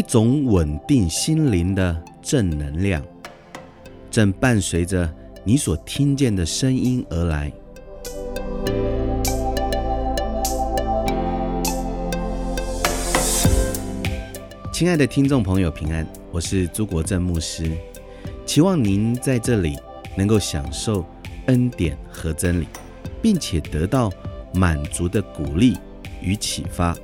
一种稳定心灵的正能量，正伴随着你所听见的声音而来。亲爱的听众朋友，平安，我是朱国正牧师，期望您在这里能够享受恩典和真理，并且得到满足的鼓励与启发。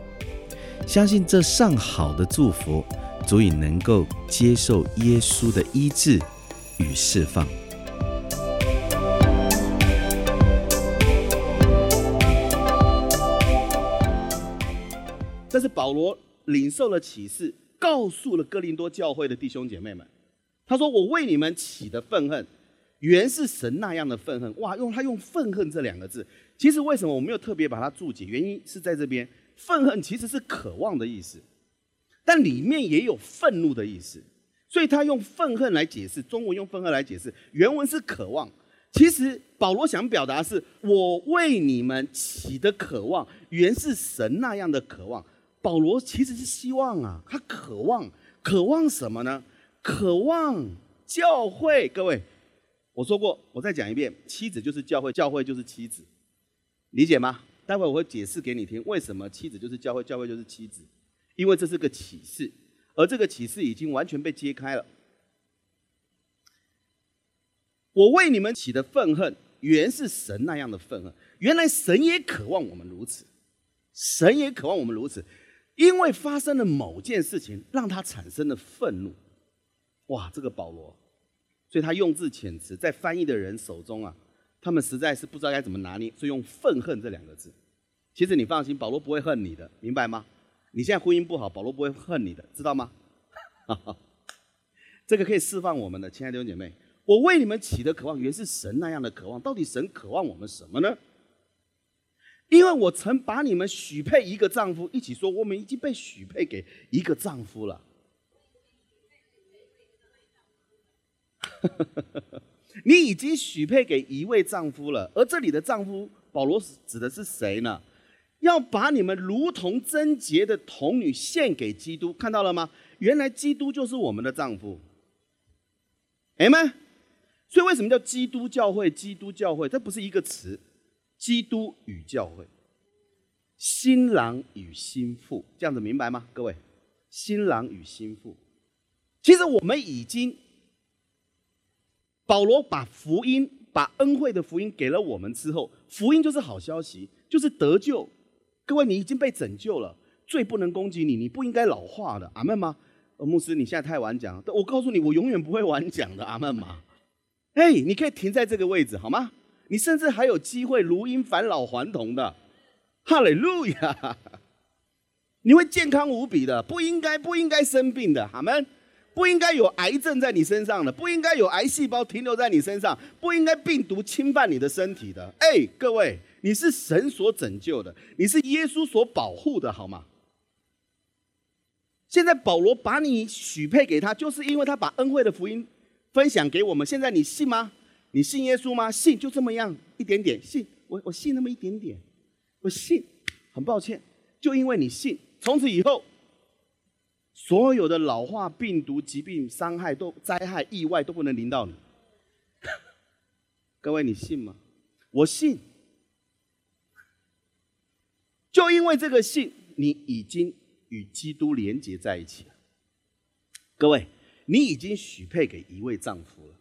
相信这上好的祝福，足以能够接受耶稣的医治与释放。这是保罗领受了启示，告诉了哥林多教会的弟兄姐妹们。他说：“我为你们起的愤恨，原是神那样的愤恨。”哇，用他用“愤恨”这两个字，其实为什么我没有特别把它注解？原因是在这边。愤恨其实是渴望的意思，但里面也有愤怒的意思，所以他用愤恨来解释，中文用愤恨来解释，原文是渴望。其实保罗想表达是我为你们起的渴望，原是神那样的渴望。保罗其实是希望啊，他渴望，渴望什么呢？渴望教会。各位，我说过，我再讲一遍，妻子就是教会，教会就是妻子，理解吗？待会我会解释给你听，为什么妻子就是教会，教会就是妻子，因为这是个启示，而这个启示已经完全被揭开了。我为你们起的愤恨，原是神那样的愤恨。原来神也渴望我们如此，神也渴望我们如此，因为发生了某件事情，让他产生了愤怒。哇，这个保罗，所以他用字遣词，在翻译的人手中啊。他们实在是不知道该怎么拿捏，所以用“愤恨”这两个字。其实你放心，保罗不会恨你的，明白吗？你现在婚姻不好，保罗不会恨你的，知道吗？这个可以释放我们的，亲爱的弟兄姐妹。我为你们起的渴望，原是神那样的渴望。到底神渴望我们什么呢？因为我曾把你们许配一个丈夫，一起说，我们已经被许配给一个丈夫了。你已经许配给一位丈夫了，而这里的丈夫保罗指的是谁呢？要把你们如同贞洁的童女献给基督，看到了吗？原来基督就是我们的丈夫。哎们，所以为什么叫基督教会？基督教会这不是一个词，基督与教会，新郎与新妇，这样子明白吗？各位，新郎与新妇，其实我们已经。保罗把福音、把恩惠的福音给了我们之后，福音就是好消息，就是得救。各位，你已经被拯救了，罪不能攻击你，你不应该老化的。阿门吗？牧师，你现在太晚讲，我告诉你，我永远不会晚讲的。阿门吗？哎，你可以停在这个位置好吗？你甚至还有机会如因返老还童的。哈利路亚！你会健康无比的，不应该不应该生病的。阿门。不应该有癌症在你身上的，不应该有癌细胞停留在你身上，不应该病毒侵犯你的身体的。哎，各位，你是神所拯救的，你是耶稣所保护的，好吗？现在保罗把你许配给他，就是因为他把恩惠的福音分享给我们。现在你信吗？你信耶稣吗？信就这么样一点点信，我我信那么一点点，我信。很抱歉，就因为你信，从此以后。所有的老化、病毒、疾病、伤害、都灾害、意外都不能临到你。各位，你信吗？我信。就因为这个信，你已经与基督连结在一起了。各位，你已经许配给一位丈夫了，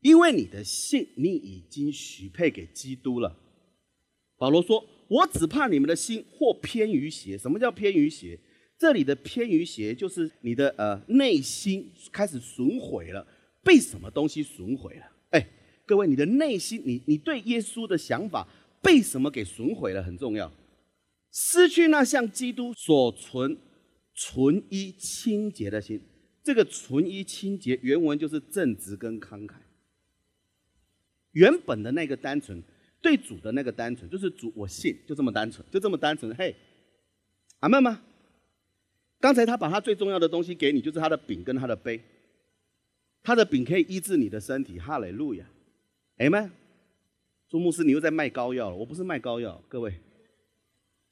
因为你的信，你已经许配给基督了。保罗说：“我只怕你们的心或偏于邪。”什么叫偏于邪？这里的偏于邪，就是你的呃内心开始损毁了，被什么东西损毁了？哎，各位，你的内心，你你对耶稣的想法被什么给损毁了？很重要，失去那像基督所存纯一清洁的心。这个纯一清洁，原文就是正直跟慷慨。原本的那个单纯，对主的那个单纯，就是主我信，就这么单纯，就这么单纯。嘿，阿妹吗？刚才他把他最重要的东西给你，就是他的饼跟他的杯。他的饼可以医治你的身体，哈雷路亚，哎们，朱牧师，你又在卖膏药了？我不是卖膏药，各位，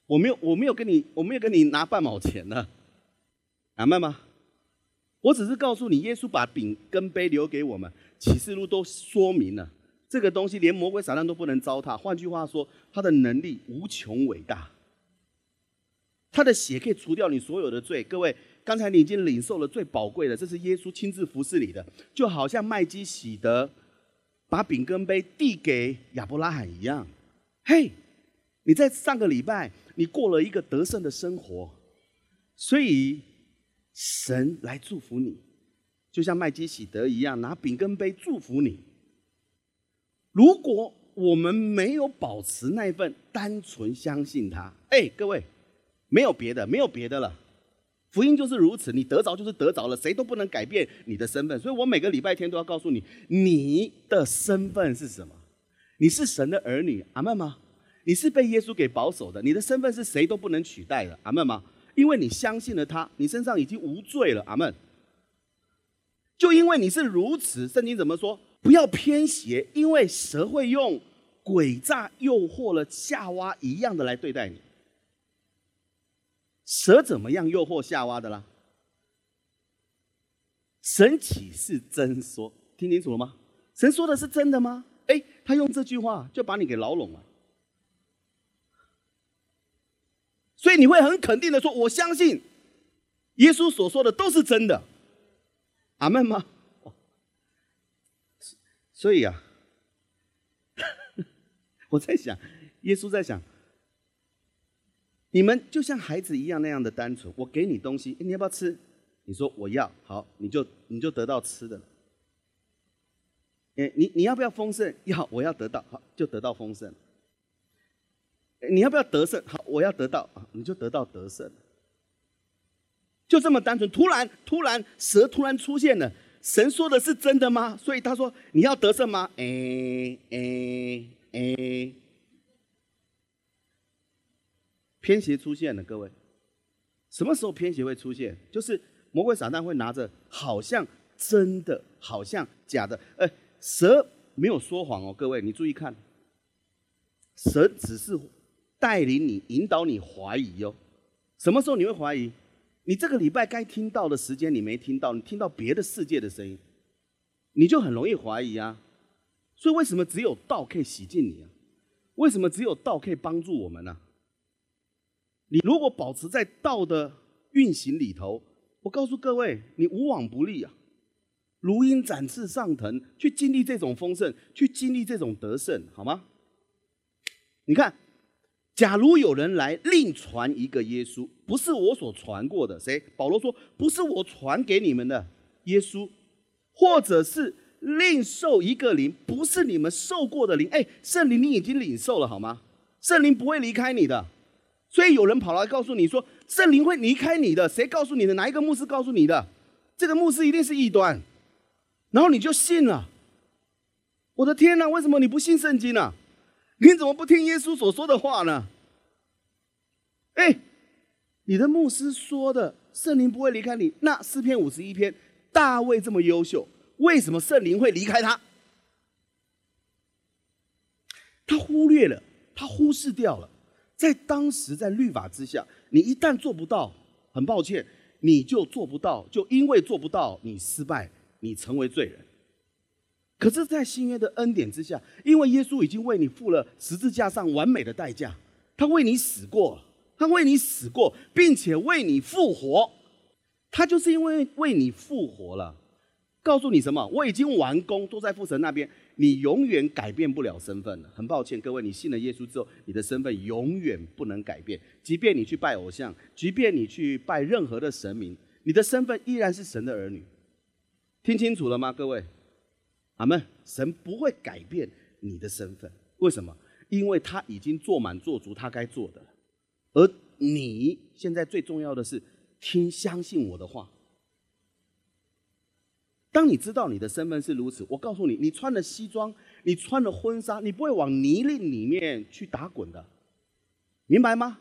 我没有，我没有跟你，我没有跟你拿半毛钱呢，阿妹吗？我只是告诉你，耶稣把饼跟杯留给我们，启示录都说明了这个东西，连魔鬼撒旦都不能糟蹋。换句话说，他的能力无穷伟大，他的血可以除掉你所有的罪。各位，刚才你已经领受了最宝贵的，这是耶稣亲自服侍你的，就好像麦基喜德把饼跟杯递给亚伯拉罕一样。嘿，你在上个礼拜，你过了一个得胜的生活，所以。神来祝福你，就像麦基喜德一样，拿饼跟杯祝福你。如果我们没有保持那份单纯相信他，哎，各位，没有别的，没有别的了。福音就是如此，你得着就是得着了，谁都不能改变你的身份。所以我每个礼拜天都要告诉你，你的身份是什么？你是神的儿女，阿门吗？你是被耶稣给保守的，你的身份是谁都不能取代的，阿门吗？因为你相信了他，你身上已经无罪了。阿门。就因为你是如此，圣经怎么说？不要偏邪，因为蛇会用诡诈诱惑了夏娃一样的来对待你。蛇怎么样诱惑夏娃的啦？神启是真说，听清楚了吗？神说的是真的吗？哎，他用这句话就把你给牢笼了。所以你会很肯定的说：“我相信耶稣所说的都是真的。”阿门吗？所以啊，我在想，耶稣在想，你们就像孩子一样那样的单纯。我给你东西，你要不要吃？你说我要，好，你就你就得到吃的。哎，你你要不要丰盛？要，我要得到，好，就得到丰盛。你要不要得胜？好，我要得到啊，你就得到得胜。就这么单纯。突然，突然，蛇突然出现了。神说的是真的吗？所以他说你要得胜吗？哎哎哎，偏邪出现了，各位。什么时候偏邪会出现？就是魔鬼撒旦会拿着好像真的，好像假的。哎，蛇没有说谎哦，各位，你注意看，蛇只是。带领你、引导你怀疑哟，什么时候你会怀疑？你这个礼拜该听到的时间你没听到，你听到别的世界的声音，你就很容易怀疑啊。所以为什么只有道可以洗净你啊？为什么只有道可以帮助我们呢？你如果保持在道的运行里头，我告诉各位，你无往不利啊，如鹰展翅上腾，去经历这种丰盛，去经历这种得胜，好吗？你看。假如有人来另传一个耶稣，不是我所传过的，谁？保罗说，不是我传给你们的耶稣，或者是另受一个灵，不是你们受过的灵。哎，圣灵你已经领受了，好吗？圣灵不会离开你的。所以有人跑来告诉你说，圣灵会离开你的，谁告诉你的？哪一个牧师告诉你的？这个牧师一定是异端，然后你就信了。我的天哪，为什么你不信圣经呢？你怎么不听耶稣所说的话呢？哎，你的牧师说的圣灵不会离开你。那诗篇五十一篇，大卫这么优秀，为什么圣灵会离开他？他忽略了，他忽视掉了。在当时，在律法之下，你一旦做不到，很抱歉，你就做不到，就因为做不到，你失败，你成为罪人。可是，在新约的恩典之下，因为耶稣已经为你付了十字架上完美的代价，他为你死过，他为你死过，并且为你复活，他就是因为为你复活了，告诉你什么？我已经完工，都在父神那边，你永远改变不了身份了。很抱歉，各位，你信了耶稣之后，你的身份永远不能改变，即便你去拜偶像，即便你去拜任何的神明，你的身份依然是神的儿女。听清楚了吗，各位？阿门！神不会改变你的身份，为什么？因为他已经做满做足他该做的。而你现在最重要的是听、相信我的话。当你知道你的身份是如此，我告诉你，你穿了西装，你穿了婚纱，你不会往泥泞里面去打滚的，明白吗？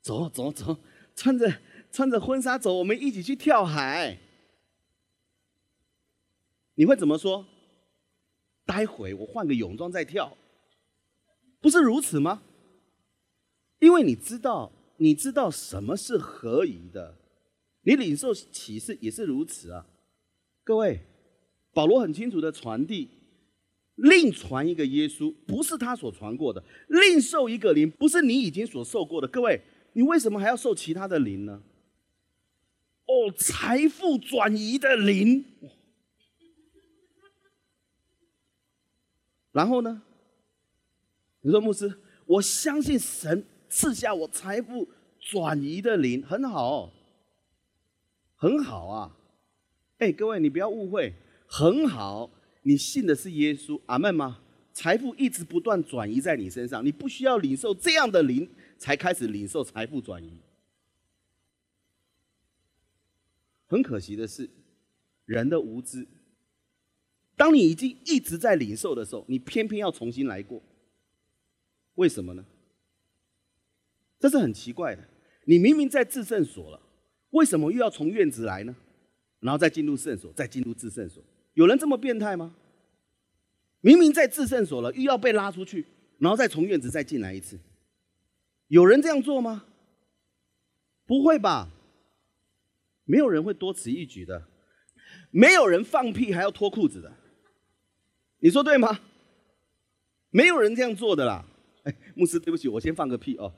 走走走，穿着穿着婚纱走，我们一起去跳海。你会怎么说？待会我换个泳装再跳，不是如此吗？因为你知道你知道什么是合宜的，你领受启示也是如此啊。各位，保罗很清楚的传递，另传一个耶稣，不是他所传过的；另受一个灵，不是你已经所受过的。各位，你为什么还要受其他的灵呢？哦，财富转移的灵。然后呢？你说牧师，我相信神赐下我财富转移的灵，很好，很好啊！哎，各位，你不要误会，很好，你信的是耶稣，阿门吗？财富一直不断转移在你身上，你不需要领受这样的灵，才开始领受财富转移。很可惜的是，人的无知。当你已经一直在领受的时候，你偏偏要重新来过，为什么呢？这是很奇怪的。你明明在自圣所了，为什么又要从院子来呢？然后再进入圣所，再进入至圣所，有人这么变态吗？明明在至圣所了，又要被拉出去，然后再从院子再进来一次，有人这样做吗？不会吧。没有人会多此一举的，没有人放屁还要脱裤子的，你说对吗？没有人这样做的啦。哎，牧师，对不起，我先放个屁哦。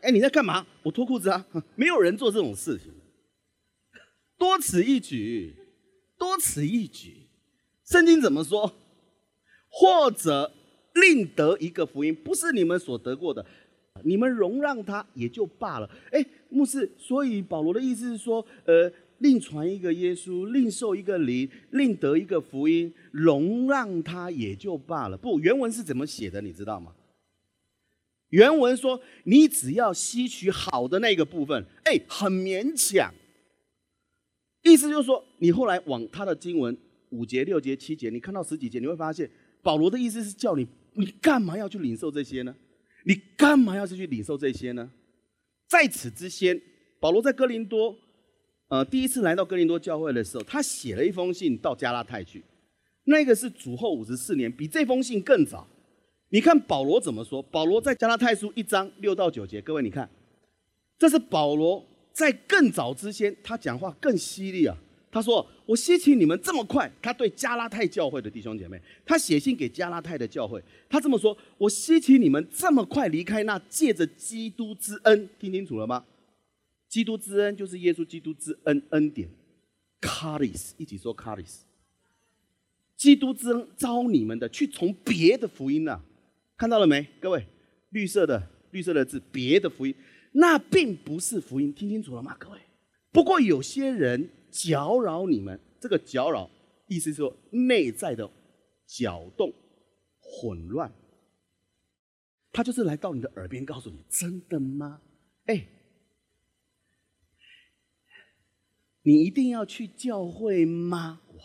哎，你在干嘛？我脱裤子啊。没有人做这种事情，多此一举，多此一举。圣经怎么说？或者另得一个福音，不是你们所得过的。你们容让他也就罢了。哎，牧师，所以保罗的意思是说，呃，另传一个耶稣，另受一个灵，另得一个福音，容让他也就罢了。不，原文是怎么写的？你知道吗？原文说，你只要吸取好的那个部分，哎，很勉强。意思就是说，你后来往他的经文五节、六节、七节，你看到十几节，你会发现，保罗的意思是叫你，你干嘛要去领受这些呢？你干嘛要去领受这些呢？在此之前，保罗在哥林多，呃，第一次来到哥林多教会的时候，他写了一封信到加拉太去，那个是主后五十四年，比这封信更早。你看保罗怎么说？保罗在加拉太书一章六到九节，各位你看，这是保罗在更早之前，他讲话更犀利啊。他说：“我希奇你们这么快。”他对加拉太教会的弟兄姐妹，他写信给加拉太的教会，他这么说：“我希奇你们这么快离开那借着基督之恩，听清楚了吗？基督之恩就是耶稣基督之恩恩典，caris 一起说 caris。基督之恩招你们的，去从别的福音啊，看到了没？各位，绿色的绿色的字，别的福音，那并不是福音，听清楚了吗？各位，不过有些人。”搅扰你们，这个搅扰，意思是说内在的搅动、混乱，他就是来到你的耳边告诉你：真的吗？哎，你一定要去教会吗？哇！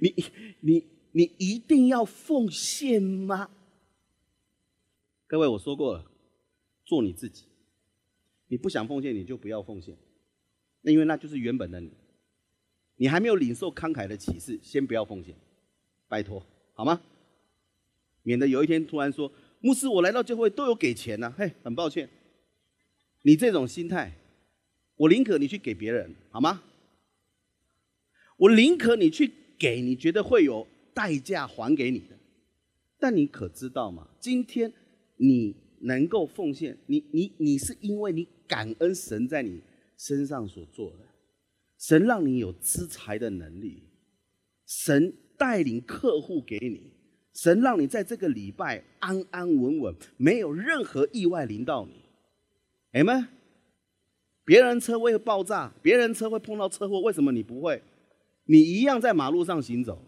你你你一定要奉献吗？各位，我说过了，做你自己。你不想奉献，你就不要奉献。那因为那就是原本的你，你还没有领受慷慨的启示，先不要奉献，拜托，好吗？免得有一天突然说，牧师，我来到教会都有给钱呢。嘿，很抱歉，你这种心态，我宁可你去给别人，好吗？我宁可你去给你觉得会有代价还给你的，但你可知道吗？今天你能够奉献，你你你是因为你。感恩神在你身上所做的，神让你有资财的能力，神带领客户给你，神让你在这个礼拜安安稳稳，没有任何意外临到你。哎们，别人车会爆炸，别人车会碰到车祸，为什么你不会？你一样在马路上行走，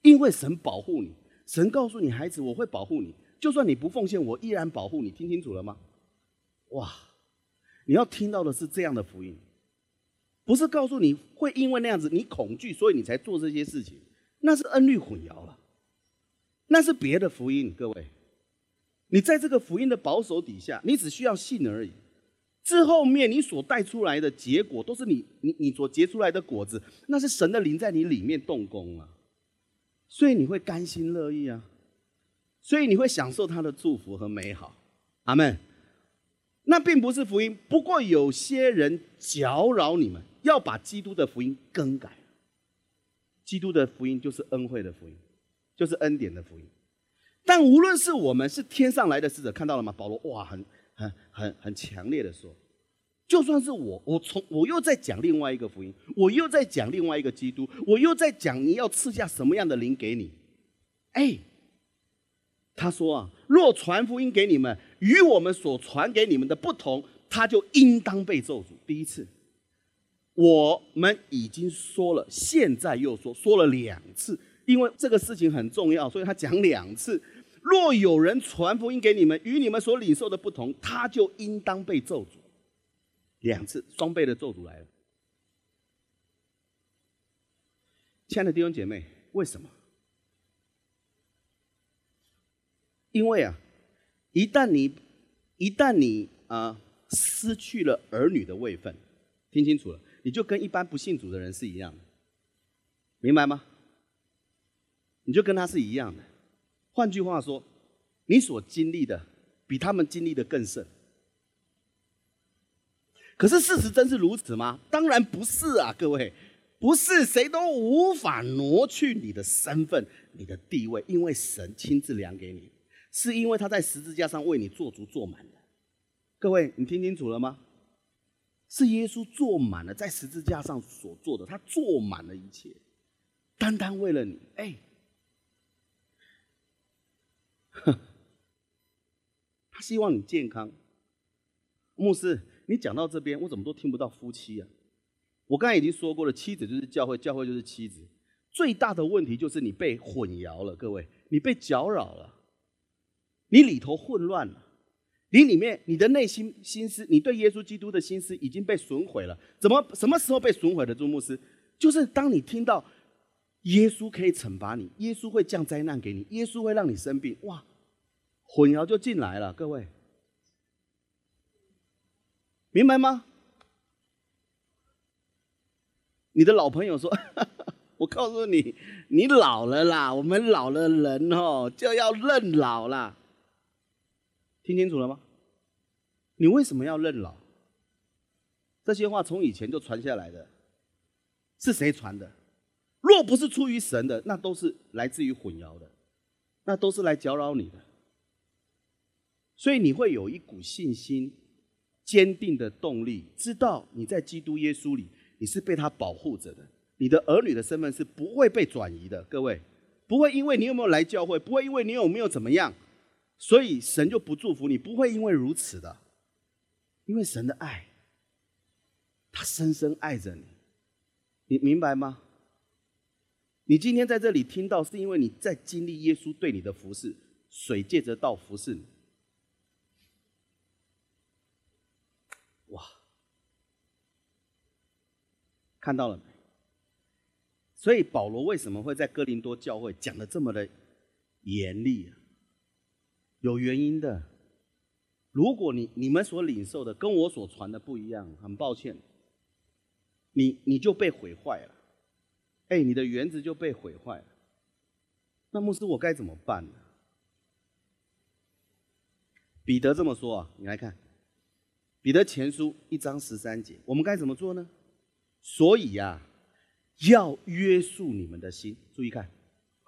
因为神保护你，神告诉你孩子，我会保护你。就算你不奉献，我依然保护你。听清楚了吗？哇！你要听到的是这样的福音，不是告诉你会因为那样子你恐惧，所以你才做这些事情。那是恩律混淆了，那是别的福音。各位，你在这个福音的保守底下，你只需要信而已。至后面你所带出来的结果，都是你你你所结出来的果子，那是神的灵在你里面动工啊，所以你会甘心乐意啊。所以你会享受他的祝福和美好。阿门。那并不是福音，不过有些人搅扰你们，要把基督的福音更改。基督的福音就是恩惠的福音，就是恩典的福音。但无论是我们是天上来的使者，看到了吗？保罗哇，很很很很强烈的说，就算是我，我从我又在讲另外一个福音，我又在讲另外一个基督，我又在讲你要赐下什么样的灵给你。哎，他说啊，若传福音给你们，与我们所传给你们的不同，他就应当被咒诅。第一次，我们已经说了，现在又说，说了两次，因为这个事情很重要，所以他讲两次。若有人传福音给你们，与你们所领受的不同，他就应当被咒诅。两次双倍的咒诅来了。亲爱的弟兄姐妹，为什么？因为啊，一旦你一旦你啊失去了儿女的位分，听清楚了，你就跟一般不信主的人是一样的，明白吗？你就跟他是一样的。换句话说，你所经历的比他们经历的更甚。可是事实真是如此吗？当然不是啊，各位，不是谁都无法挪去你的身份、你的地位，因为神亲自量给你，是因为他在十字架上为你做足做满的。各位，你听清楚了吗？是耶稣做满了在十字架上所做的，他做满了一切，单单为了你。哎。他希望你健康。牧师，你讲到这边，我怎么都听不到夫妻啊？我刚才已经说过了，妻子就是教会，教会就是妻子。最大的问题就是你被混淆了，各位，你被搅扰了，你里头混乱了，你里面你的内心心思，你对耶稣基督的心思已经被损毁了。怎么什么时候被损毁的？朱牧师，就是当你听到。耶稣可以惩罚你，耶稣会降灾难给你，耶稣会让你生病，哇，混淆就进来了，各位，明白吗？你的老朋友说：“ 我告诉你，你老了啦，我们老了人哦就要认老啦。”听清楚了吗？你为什么要认老？这些话从以前就传下来的，是谁传的？若不是出于神的，那都是来自于混淆的，那都是来搅扰你的。所以你会有一股信心、坚定的动力，知道你在基督耶稣里，你是被他保护着的，你的儿女的身份是不会被转移的。各位，不会因为你有没有来教会，不会因为你有没有怎么样，所以神就不祝福你，不会因为如此的，因为神的爱，他深深爱着你，你明白吗？你今天在这里听到，是因为你在经历耶稣对你的服侍，水借着道服侍你。哇，看到了没？所以保罗为什么会在哥林多教会讲的这么的严厉啊？有原因的。如果你你们所领受的跟我所传的不一样，很抱歉，你你就被毁坏了。哎，你的原子就被毁坏了。那牧师，我该怎么办呢？彼得这么说啊，你来看，彼得前书一章十三节，我们该怎么做呢？所以呀，要约束你们的心。注意看，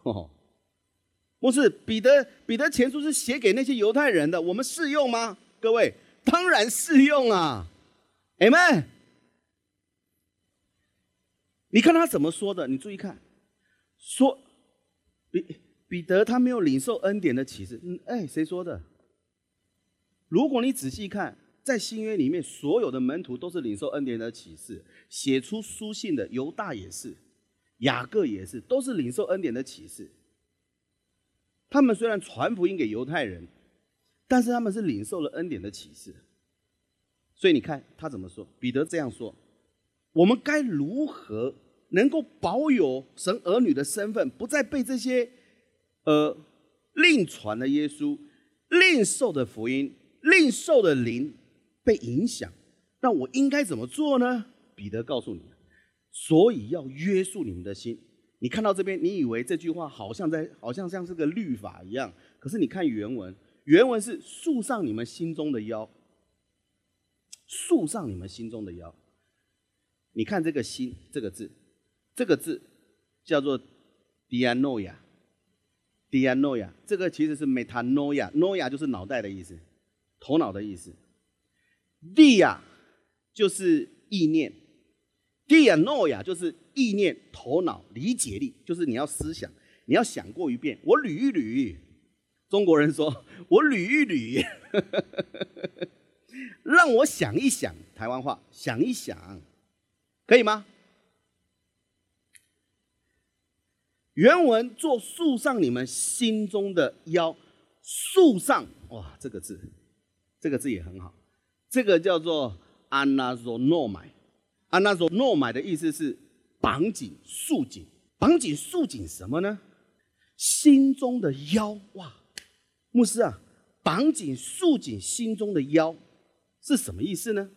哦，牧师，彼得彼得前书是写给那些犹太人的，我们适用吗？各位，当然适用啊，Amen。你看他怎么说的？你注意看，说彼彼得他没有领受恩典的启示。嗯，哎，谁说的？如果你仔细看，在新约里面，所有的门徒都是领受恩典的启示，写出书信的犹大也是，雅各也是，都是领受恩典的启示。他们虽然传福音给犹太人，但是他们是领受了恩典的启示。所以你看他怎么说？彼得这样说。我们该如何能够保有神儿女的身份，不再被这些呃另传的耶稣、另受的福音、另受的灵被影响？那我应该怎么做呢？彼得告诉你，所以要约束你们的心，你看到这边，你以为这句话好像在，好像像是个律法一样。可是你看原文，原文是束上你们心中的腰，束上你们心中的腰。你看这个“心”这个字，这个字叫做 “dianoia”，“dianoia” 这个其实是 “metanoia”，“noia” 就是脑袋的意思，头脑的意思，“dia” 就是意念。第二诺亚就是意念、头脑、理解力，就是你要思想，你要想过一遍。我捋一捋，中国人说我捋一捋，让我想一想。台湾话，想一想，可以吗？原文做树上你们心中的腰，树上哇，这个字，这个字也很好，这个叫做 anazonomai。啊，那说诺买的意思是绑紧、束紧、绑紧、束紧什么呢？心中的腰哇，牧师啊，绑紧、束紧心中的腰是什么意思呢？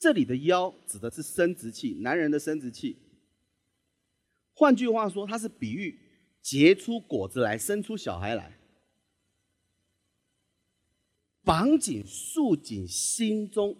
这里的腰指的是生殖器，男人的生殖器。换句话说，它是比喻结出果子来，生出小孩来。绑紧、束紧心中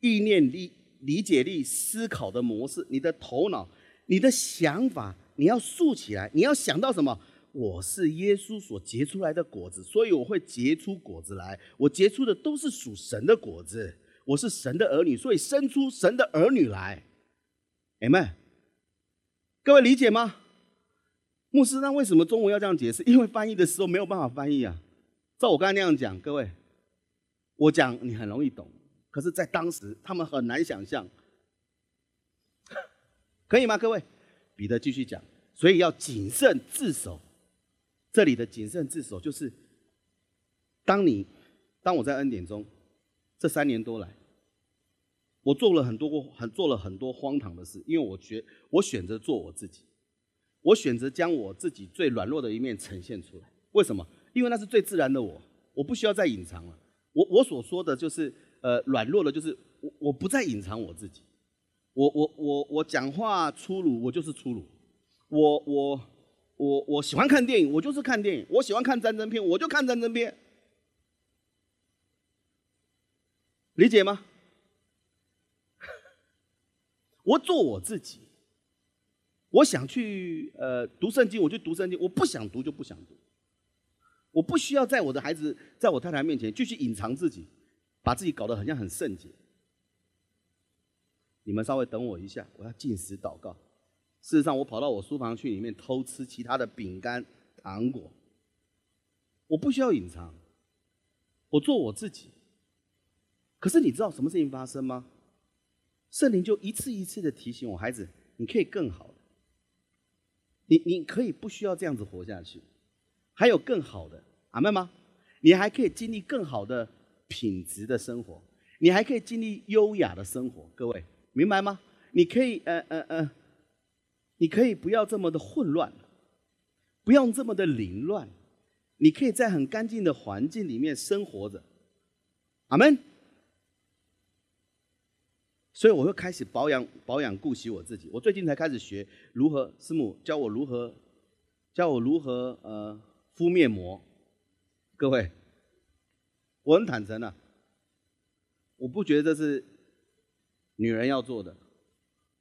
意念力。理解力、思考的模式，你的头脑、你的想法，你要竖起来。你要想到什么？我是耶稣所结出来的果子，所以我会结出果子来。我结出的都是属神的果子。我是神的儿女，所以生出神的儿女来。阿门。各位理解吗？牧师，那为什么中文要这样解释？因为翻译的时候没有办法翻译啊。照我刚才那样讲，各位，我讲你很容易懂。可是，在当时，他们很难想象，可以吗？各位，彼得继续讲，所以要谨慎自守。这里的谨慎自守，就是当你当我在恩典中这三年多来，我做了很多过很做了很多荒唐的事，因为我觉我选择做我自己，我选择将我自己最软弱的一面呈现出来。为什么？因为那是最自然的我，我不需要再隐藏了。我我所说的就是。呃，软弱的，就是我，我不再隐藏我自己，我我我我讲话粗鲁，我就是粗鲁，我我我我喜欢看电影，我就是看电影，我喜欢看战争片，我就看战争片，理解吗？我做我自己，我想去呃读圣经，我就读圣经，我不想读就不想读，我不需要在我的孩子，在我太太面前继续隐藏自己。把自己搞得很像很圣洁。你们稍微等我一下，我要进食祷告。事实上，我跑到我书房去里面偷吃其他的饼干、糖果。我不需要隐藏，我做我自己。可是你知道什么事情发生吗？圣灵就一次一次的提醒我，孩子，你可以更好的。你你可以不需要这样子活下去，还有更好的，阿门吗？你还可以经历更好的。品质的生活，你还可以经历优雅的生活，各位明白吗？你可以，呃呃呃，你可以不要这么的混乱，不用这么的凌乱，你可以在很干净的环境里面生活着，阿门。所以我会开始保养、保养、顾惜我自己。我最近才开始学如何，师母教我如何，教我如何呃敷面膜，各位。我很坦诚的，我不觉得这是女人要做的。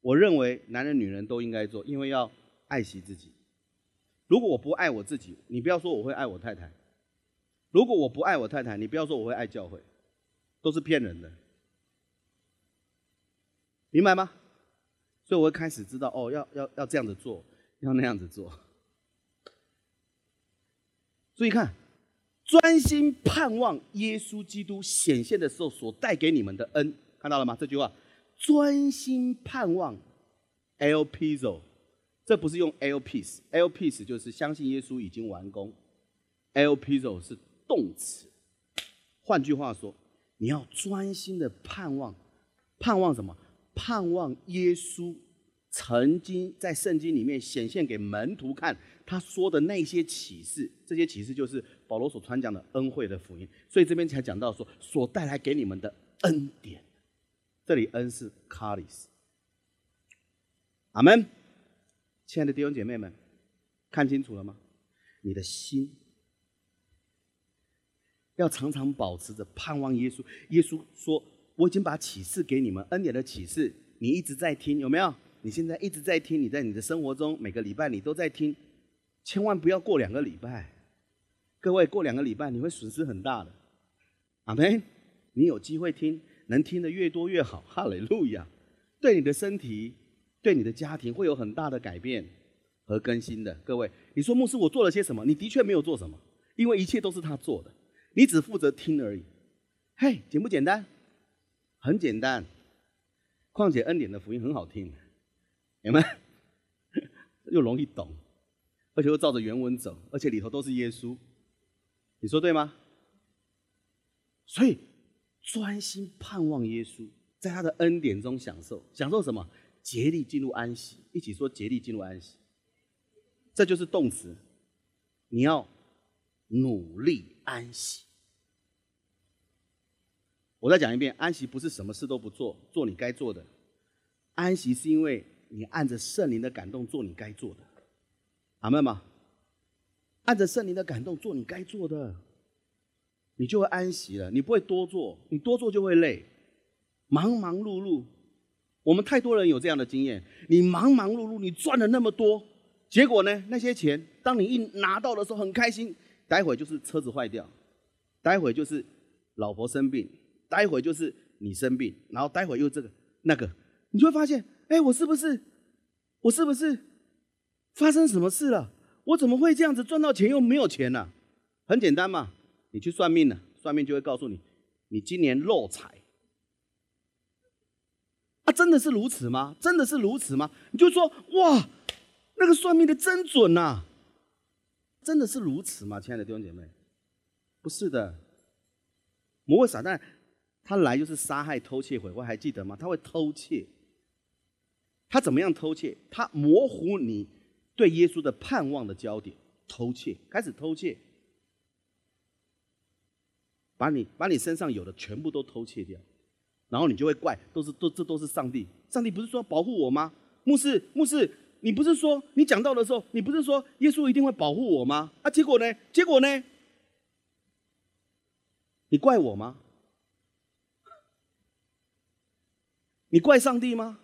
我认为男人、女人都应该做，因为要爱惜自己。如果我不爱我自己，你不要说我会爱我太太；如果我不爱我太太，你不要说我会爱教会，都是骗人的，明白吗？所以我会开始知道，哦，要要要这样子做，要那样子做。注意看。专心盼望耶稣基督显现的时候所带给你们的恩，看到了吗？这句话，专心盼望，L P Z O，这不是用 L P，L P 就是相信耶稣已经完工，L P Z O 是动词。换句话说，你要专心的盼望，盼望什么？盼望耶稣曾经在圣经里面显现给门徒看。他说的那些启示，这些启示就是保罗所传讲的恩惠的福音，所以这边才讲到说所带来给你们的恩典。这里恩是 c a r i s 阿门。亲爱的弟兄姐妹们，看清楚了吗？你的心要常常保持着盼望耶稣。耶稣说：“我已经把启示给你们，恩典的启示，你一直在听，有没有？你现在一直在听，你在你的生活中每个礼拜你都在听，千万不要过两个礼拜。各位，过两个礼拜你会损失很大的。阿门。你有机会听，能听的越多越好。哈利路亚，对你的身体，对你的家庭会有很大的改变。”和更新的各位，你说牧师，我做了些什么？你的确没有做什么，因为一切都是他做的，你只负责听而已。嘿，简不简单？很简单。况且恩典的福音很好听，明白？又容易懂，而且又照着原文走，而且里头都是耶稣。你说对吗？所以专心盼望耶稣，在他的恩典中享受，享受什么？竭力进入安息。一起说，竭力进入安息。这就是动词，你要努力安息。我再讲一遍，安息不是什么事都不做，做你该做的。安息是因为你按着圣灵的感动做你该做的，阿门吗？按着圣灵的感动做你该做的，你就会安息了。你不会多做，你多做就会累，忙忙碌碌。我们太多人有这样的经验，你忙忙碌碌，你赚了那么多。结果呢？那些钱，当你一拿到的时候很开心，待会就是车子坏掉，待会就是老婆生病，待会就是你生病，然后待会又这个那个，你就会发现，哎，我是不是，我是不是发生什么事了？我怎么会这样子赚到钱又没有钱呢？很简单嘛，你去算命了，算命就会告诉你，你今年漏财。啊，真的是如此吗？真的是如此吗？你就说哇。那个算命的真准呐，真的是如此吗？亲爱的弟兄姐妹，不是的。魔鬼撒旦他来就是杀害、偷窃、毁坏，还记得吗？他会偷窃，他怎么样偷窃？他模糊你对耶稣的盼望的焦点，偷窃，开始偷窃，把你把你身上有的全部都偷窃掉，然后你就会怪，都是都这都是上帝，上帝不是说保护我吗？牧师，牧师。你不是说你讲到的时候，你不是说耶稣一定会保护我吗？啊，结果呢？结果呢？你怪我吗？你怪上帝吗？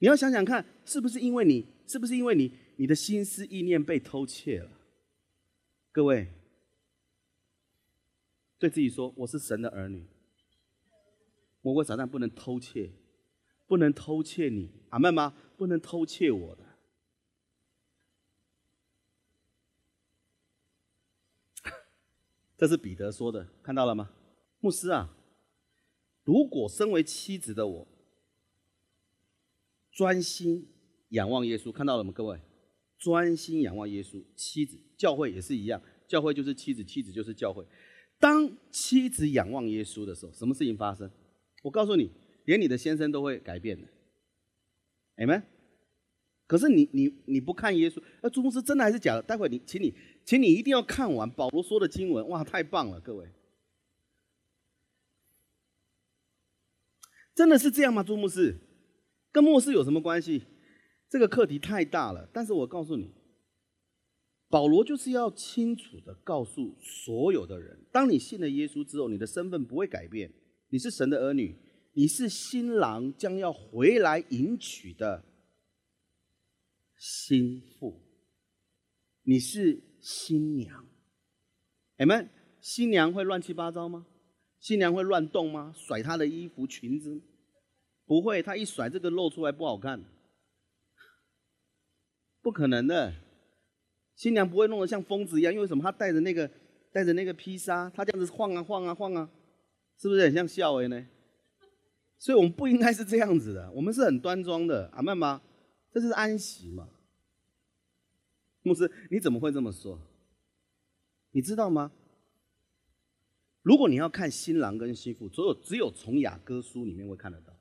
你要想想看，是不是因为你？是不是因为你？你的心思意念被偷窃了？各位，对自己说：“我是神的儿女。”魔鬼撒旦不能偷窃，不能偷窃你，阿门吗？不能偷窃我的，这是彼得说的，看到了吗？牧师啊，如果身为妻子的我，专心仰望耶稣，看到了吗？各位，专心仰望耶稣，妻子教会也是一样，教会就是妻子，妻子就是教会。当妻子仰望耶稣的时候，什么事情发生？我告诉你，连你的先生都会改变的。你们，可是你你你不看耶稣，那朱牧师真的还是假的？待会你，请你，请你一定要看完保罗说的经文，哇，太棒了，各位，真的是这样吗？朱牧师，跟牧师有什么关系？这个课题太大了，但是我告诉你，保罗就是要清楚的告诉所有的人，当你信了耶稣之后，你的身份不会改变，你是神的儿女。你是新郎将要回来迎娶的新妇，你是新娘。你们新娘会乱七八糟吗？新娘会乱动吗？甩她的衣服裙子？不会，她一甩这个露出来不好看，不可能的。新娘不会弄得像疯子一样，因为什么？她带着那个带着那个披萨，她这样子晃啊晃啊晃啊，是不是很像笑诶呢？所以我们不应该是这样子的，我们是很端庄的，阿曼吗？这是安息嘛？牧师，你怎么会这么说？你知道吗？如果你要看新郎跟新妇，只有只有从雅歌书里面会看得到。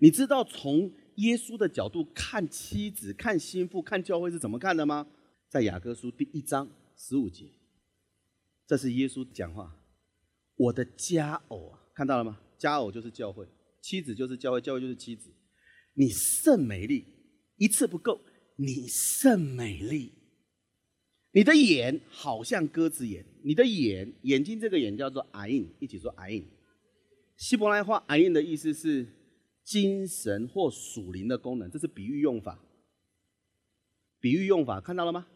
你知道从耶稣的角度看妻子、看心腹、看教会是怎么看的吗？在雅各书第一章十五节，这是耶稣讲话：“我的佳偶啊，看到了吗？”佳偶就是教会，妻子就是教会，教会就是妻子。你甚美丽，一次不够，你甚美丽。你的眼好像鸽子眼，你的眼眼睛这个眼叫做 “ain”，一起说 “ain”。希伯来话 “ain” 的意思是精神或属灵的功能，这是比喻用法。比喻用法看到了吗？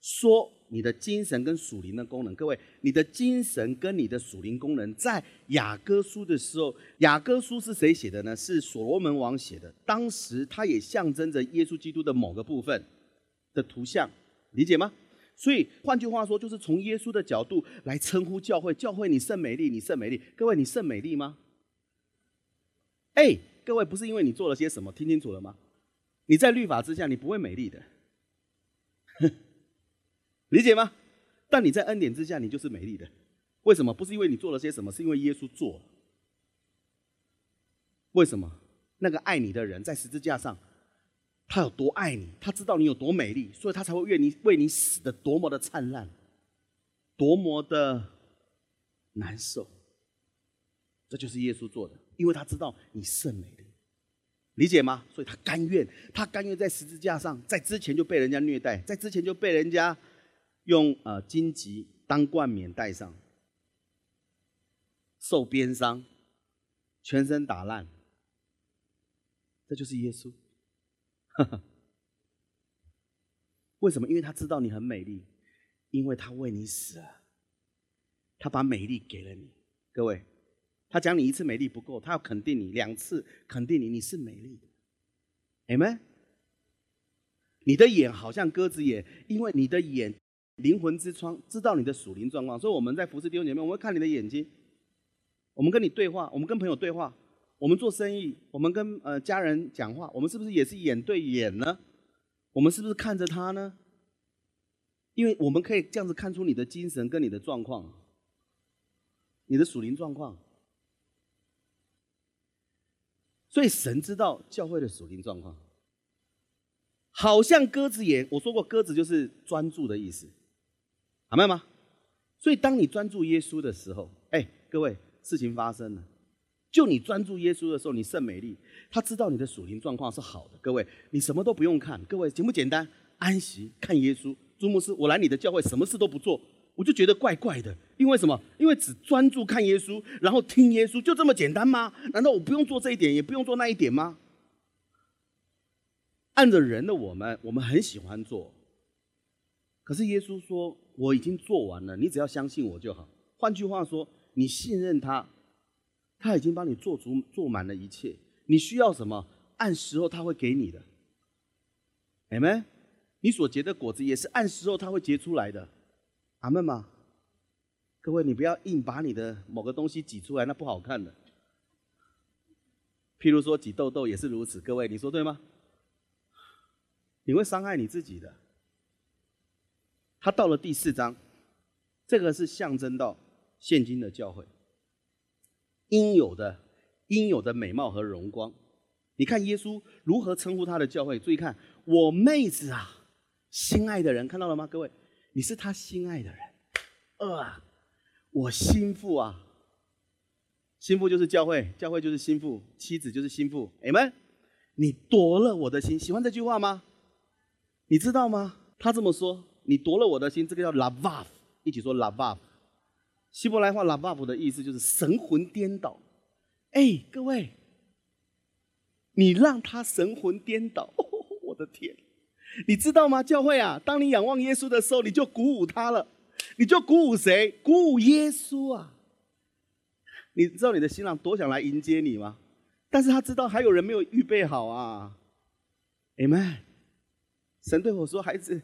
说你的精神跟属灵的功能，各位，你的精神跟你的属灵功能，在雅歌书的时候，雅歌书是谁写的呢？是所罗门王写的。当时它也象征着耶稣基督的某个部分的图像，理解吗？所以换句话说，就是从耶稣的角度来称呼教会，教会你甚美丽，你甚美丽。各位，你甚美丽吗？哎，各位，不是因为你做了些什么，听清楚了吗？你在律法之下，你不会美丽的，理解吗？但你在恩典之下，你就是美丽的。为什么？不是因为你做了些什么，是因为耶稣做了。为什么？那个爱你的人在十字架上。他有多爱你，他知道你有多美丽，所以他才会愿你为你死的多么的灿烂，多么的难受。这就是耶稣做的，因为他知道你圣美丽，理解吗？所以他甘愿，他甘愿在十字架上，在之前就被人家虐待，在之前就被人家用呃荆棘当冠冕戴上，受鞭伤，全身打烂，这就是耶稣。为什么？因为他知道你很美丽，因为他为你死了，他把美丽给了你。各位，他讲你一次美丽不够，他要肯定你两次，肯定你你是美丽的。Amen。你的眼好像鸽子眼，因为你的眼灵魂之窗知道你的属灵状况，所以我们在服侍弟兄姐妹，我们会看你的眼睛，我们跟你对话，我们跟朋友对话。我们做生意，我们跟呃家人讲话，我们是不是也是眼对眼呢？我们是不是看着他呢？因为我们可以这样子看出你的精神跟你的状况，你的属灵状况。所以神知道教会的属灵状况，好像鸽子眼。我说过，鸽子就是专注的意思，明白吗？所以当你专注耶稣的时候，哎，各位，事情发生了。就你专注耶稣的时候，你甚美丽。他知道你的属灵状况是好的。各位，你什么都不用看。各位，简不简单？安息看耶稣。朱牧师，我来你的教会，什么事都不做，我就觉得怪怪的。因为什么？因为只专注看耶稣，然后听耶稣，就这么简单吗？难道我不用做这一点，也不用做那一点吗？按着人的我们，我们很喜欢做。可是耶稣说，我已经做完了，你只要相信我就好。换句话说，你信任他。他已经帮你做足、做满了一切。你需要什么，按时候他会给你的。阿门。你所结的果子也是按时候他会结出来的。阿门吗？各位，你不要硬把你的某个东西挤出来，那不好看的。譬如说挤痘痘也是如此。各位，你说对吗？你会伤害你自己的。他到了第四章，这个是象征到现今的教会。应有的、应有的美貌和荣光，你看耶稣如何称呼他的教会？注意看，我妹子啊，心爱的人，看到了吗？各位，你是他心爱的人。二啊，我心腹啊，心腹就是教会，教会就是心腹，妻子就是心腹。你们，你夺了我的心，喜欢这句话吗？你知道吗？他这么说，你夺了我的心，这个叫 love，一起说 love。希伯来话 “lavav” 的意思就是神魂颠倒。哎，各位，你让他神魂颠倒，我的天！你知道吗？教会啊，当你仰望耶稣的时候，你就鼓舞他了。你就鼓舞谁？鼓舞耶稣啊！你知道你的新郎多想来迎接你吗？但是他知道还有人没有预备好啊。Amen。神对我说：“孩子，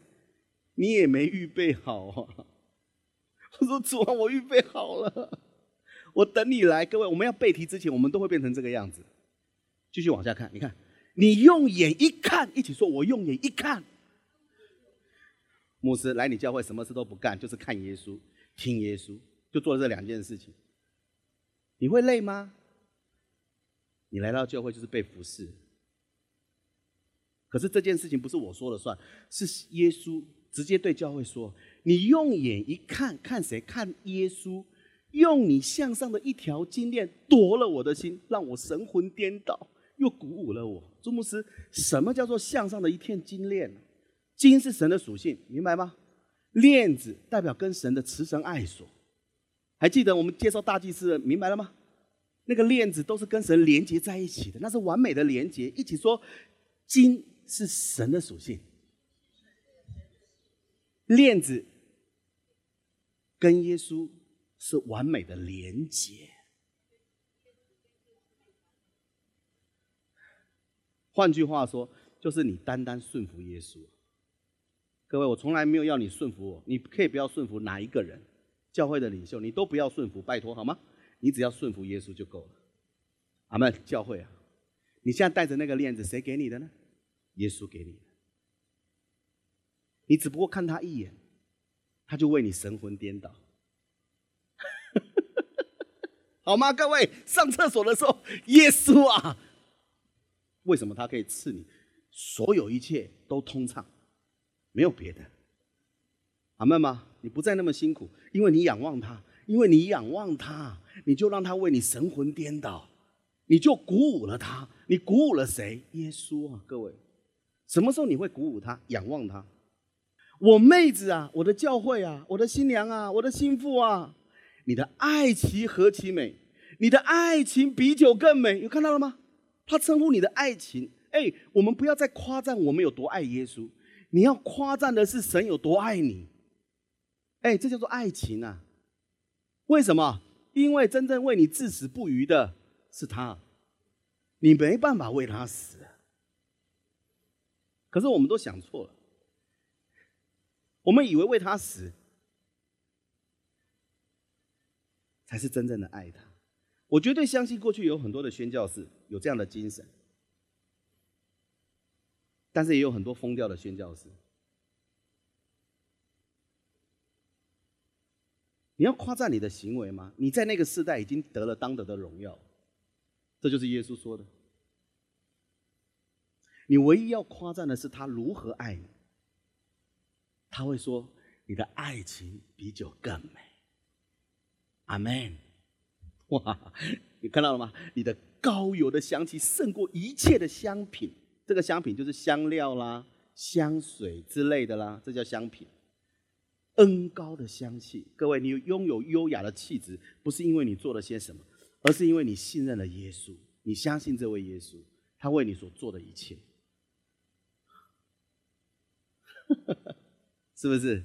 你也没预备好啊。”我说：“主啊，我预备好了，我等你来。”各位，我们要背题之前，我们都会变成这个样子。继续往下看，你看，你用眼一看，一起说：“我用眼一看。”牧师来你教会，什么事都不干，就是看耶稣、听耶稣，就做这两件事情。你会累吗？你来到教会就是被服侍。可是这件事情不是我说了算，是耶稣直接对教会说。你用眼一看，看谁？看耶稣，用你向上的一条金链夺了我的心，让我神魂颠倒，又鼓舞了我。朱牧师，什么叫做向上的一片金链呢？金是神的属性，明白吗？链子代表跟神的慈神爱所。还记得我们介绍大祭司，明白了吗？那个链子都是跟神连接在一起的，那是完美的连接。一起说，金是神的属性，链子跟耶稣是完美的连接。换句话说，就是你单单顺服耶稣。各位，我从来没有要你顺服我，你可以不要顺服哪一个人，教会的领袖，你都不要顺服，拜托好吗？你只要顺服耶稣就够了。阿门。教会啊，你现在带着那个链子，谁给你的呢？耶稣给你的。你只不过看他一眼，他就为你神魂颠倒，好吗？各位，上厕所的时候，耶稣啊，为什么他可以赐你所有一切都通畅？没有别的，阿门吗？你不再那么辛苦，因为你仰望他，因为你仰望他，你就让他为你神魂颠倒，你就鼓舞了他。你鼓舞了谁？耶稣啊！各位，什么时候你会鼓舞他？仰望他。我妹子啊，我的教会啊，我的新娘啊，我的心腹啊，你的爱情何其美！你的爱情比酒更美。有看到了吗？他称呼你的爱情。哎，我们不要再夸赞我们有多爱耶稣。你要夸赞的是神有多爱你，哎，这叫做爱情啊！为什么？因为真正为你至死不渝的是他，你没办法为他死。可是我们都想错了，我们以为为他死才是真正的爱他。我绝对相信，过去有很多的宣教士有这样的精神。但是也有很多疯掉的宣教师。你要夸赞你的行为吗？你在那个时代已经得了当得的荣耀，这就是耶稣说的。你唯一要夸赞的是他如何爱你。他会说：“你的爱情比酒更美。”阿门。哇，你看到了吗？你的高油的香气胜过一切的香品。这个香品就是香料啦、香水之类的啦，这叫香品。恩高的香气，各位，你拥有优雅的气质，不是因为你做了些什么，而是因为你信任了耶稣，你相信这位耶稣，他为你所做的一切，是不是？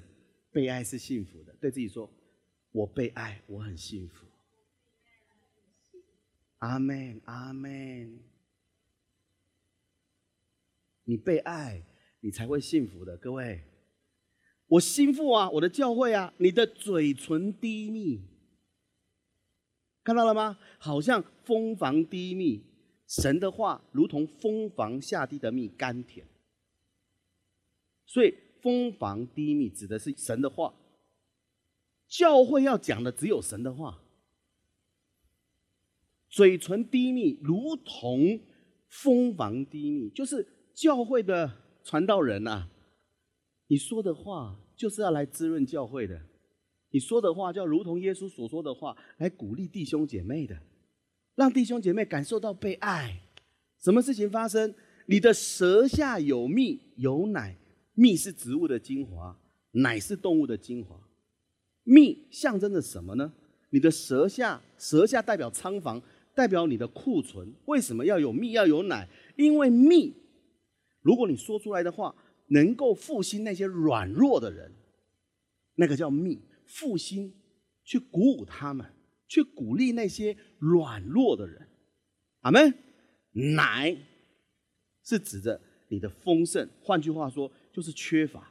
被爱是幸福的，对自己说：“我被爱，我很幸福。”阿门，阿门。你被爱，你才会幸福的。各位，我心腹啊，我的教会啊，你的嘴唇低密，看到了吗？好像蜂房低密，神的话如同蜂房下地的蜜，甘甜。所以蜂房低密指的是神的话，教会要讲的只有神的话。嘴唇低密，如同蜂房低密，就是。教会的传道人呐，你说的话就是要来滋润教会的，你说的话就要如同耶稣所说的话，来鼓励弟兄姐妹的，让弟兄姐妹感受到被爱。什么事情发生？你的舌下有蜜有奶，蜜是植物的精华，奶是动物的精华。蜜象征着什么呢？你的舌下，舌下代表仓房，代表你的库存。为什么要有蜜要有奶？因为蜜。如果你说出来的话能够复兴那些软弱的人，那个叫蜜复兴，去鼓舞他们，去鼓励那些软弱的人。阿门。奶是指着你的丰盛，换句话说就是缺乏，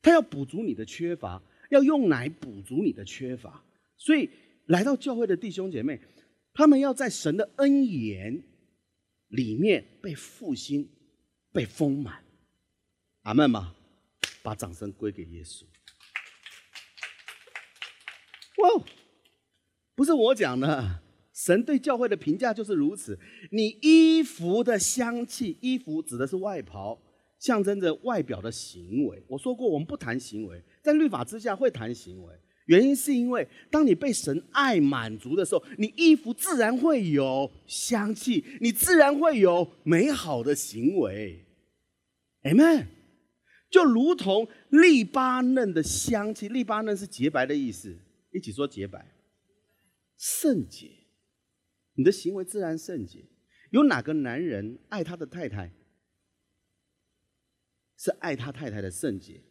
他要补足你的缺乏，要用奶补足你的缺乏。所以来到教会的弟兄姐妹，他们要在神的恩言里面被复兴。被丰满，阿门吗？把掌声归给耶稣。哇，不是我讲的，神对教会的评价就是如此。你衣服的香气，衣服指的是外袍，象征着外表的行为。我说过，我们不谈行为，在律法之下会谈行为。原因是因为当你被神爱满足的时候，你衣服自然会有香气，你自然会有美好的行为。Amen。就如同利巴嫩的香气，利巴嫩是洁白的意思，一起说洁白，圣洁。你的行为自然圣洁。有哪个男人爱他的太太是爱他太太的圣洁？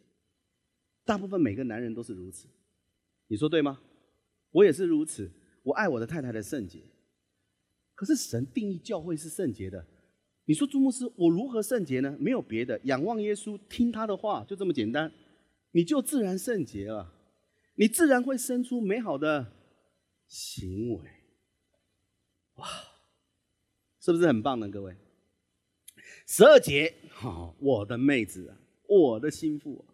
大部分每个男人都是如此，你说对吗？我也是如此，我爱我的太太的圣洁。可是神定义教会是圣洁的，你说朱牧师，我如何圣洁呢？没有别的，仰望耶稣，听他的话，就这么简单，你就自然圣洁了，你自然会生出美好的行为。哇，是不是很棒呢？各位，十二节，好，我的妹子啊，我的心腹。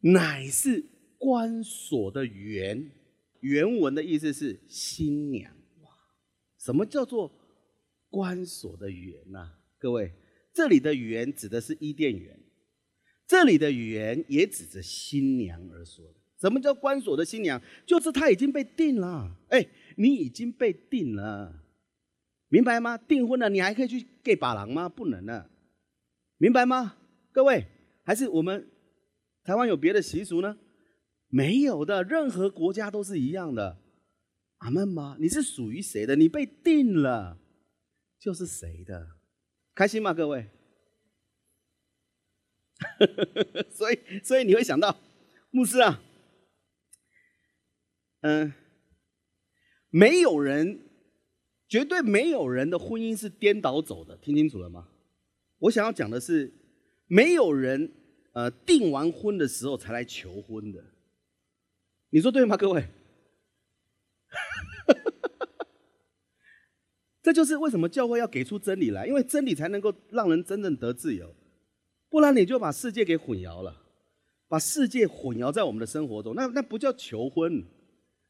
乃是关锁的原，原文的意思是新娘。哇，什么叫做关锁的原呢？各位，这里的原指的是伊甸园，这里的园也指着新娘而说的。什么叫关锁的新娘？就是她已经被定了。哎，你已经被定了，明白吗？订婚了，你还可以去 gay 把郎吗？不能了，明白吗？各位，还是我们。台湾有别的习俗呢？没有的，任何国家都是一样的。阿门吗？你是属于谁的？你被定了，就是谁的。开心吗，各位？所以，所以你会想到，牧师啊，嗯，没有人，绝对没有人的婚姻是颠倒走的。听清楚了吗？我想要讲的是，没有人。呃，订完婚的时候才来求婚的，你说对吗，各位？这就是为什么教会要给出真理来，因为真理才能够让人真正得自由，不然你就把世界给混淆了，把世界混淆在我们的生活中，那那不叫求婚，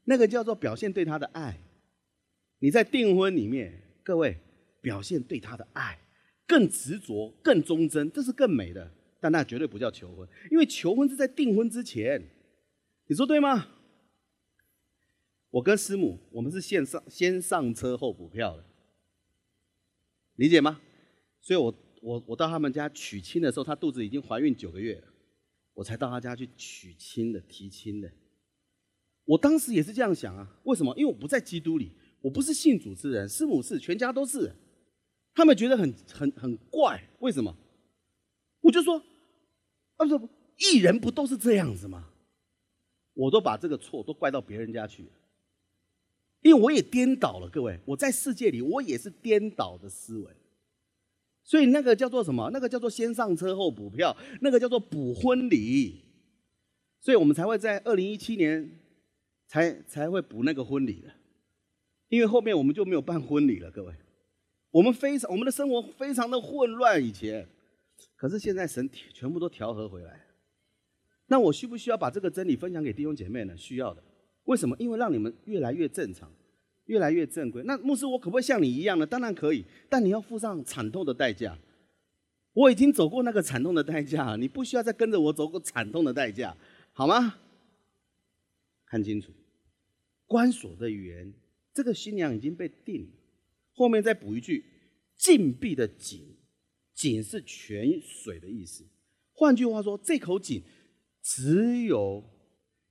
那个叫做表现对他的爱。你在订婚里面，各位表现对他的爱，更执着、更忠贞，这是更美的。但那绝对不叫求婚，因为求婚是在订婚之前，你说对吗？我跟师母，我们是先上先上车后补票的，理解吗？所以我我我到他们家娶亲的时候，她肚子已经怀孕九个月了，我才到她家去娶亲的提亲的。我当时也是这样想啊，为什么？因为我不在基督里，我不是信主之人，师母是，全家都是，他们觉得很很很怪，为什么？我就说，啊不不，艺人不都是这样子吗？我都把这个错都怪到别人家去了，因为我也颠倒了，各位，我在世界里我也是颠倒的思维，所以那个叫做什么？那个叫做先上车后补票，那个叫做补婚礼，所以我们才会在二零一七年才才会补那个婚礼的，因为后面我们就没有办婚礼了，各位，我们非常我们的生活非常的混乱，以前。可是现在神全部都调和回来，那我需不需要把这个真理分享给弟兄姐妹呢？需要的。为什么？因为让你们越来越正常，越来越正规。那牧师，我可不可以像你一样呢？当然可以，但你要付上惨痛的代价。我已经走过那个惨痛的代价，你不需要再跟着我走过惨痛的代价，好吗？看清楚，关锁的言，这个新娘已经被定了。后面再补一句，禁闭的紧。井是泉水的意思，换句话说，这口井只有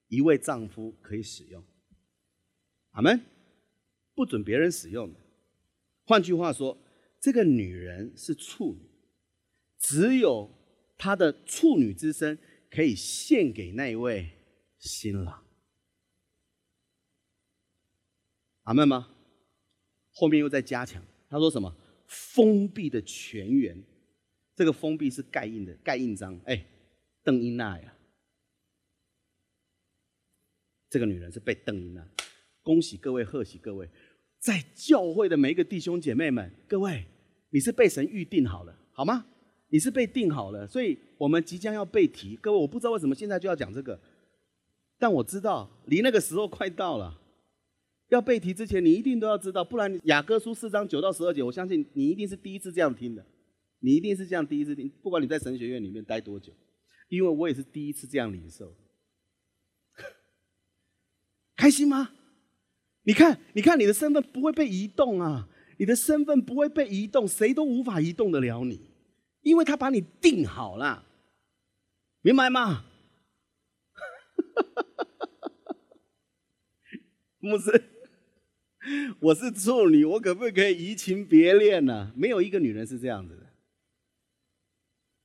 一位丈夫可以使用。阿门，不准别人使用的。换句话说，这个女人是处女，只有她的处女之身可以献给那一位新郎。阿门吗？后面又在加强，他说什么？封闭的泉源。这个封闭是盖印的，盖印章。哎，邓英娜呀，这个女人是被邓英娜。恭喜各位，贺喜各位，在教会的每一个弟兄姐妹们，各位，你是被神预定好了，好吗？你是被定好了，所以我们即将要被提。各位，我不知道为什么现在就要讲这个，但我知道离那个时候快到了。要被提之前，你一定都要知道，不然雅各书四章九到十二节，我相信你一定是第一次这样听的。你一定是这样第一次听，不管你在神学院里面待多久，因为我也是第一次这样领受。开心吗？你看，你看，你的身份不会被移动啊！你的身份不会被移动，谁都无法移动得了你，因为他把你定好了，明白吗？牧师，我是处女，我可不可以移情别恋呢？没有一个女人是这样子的。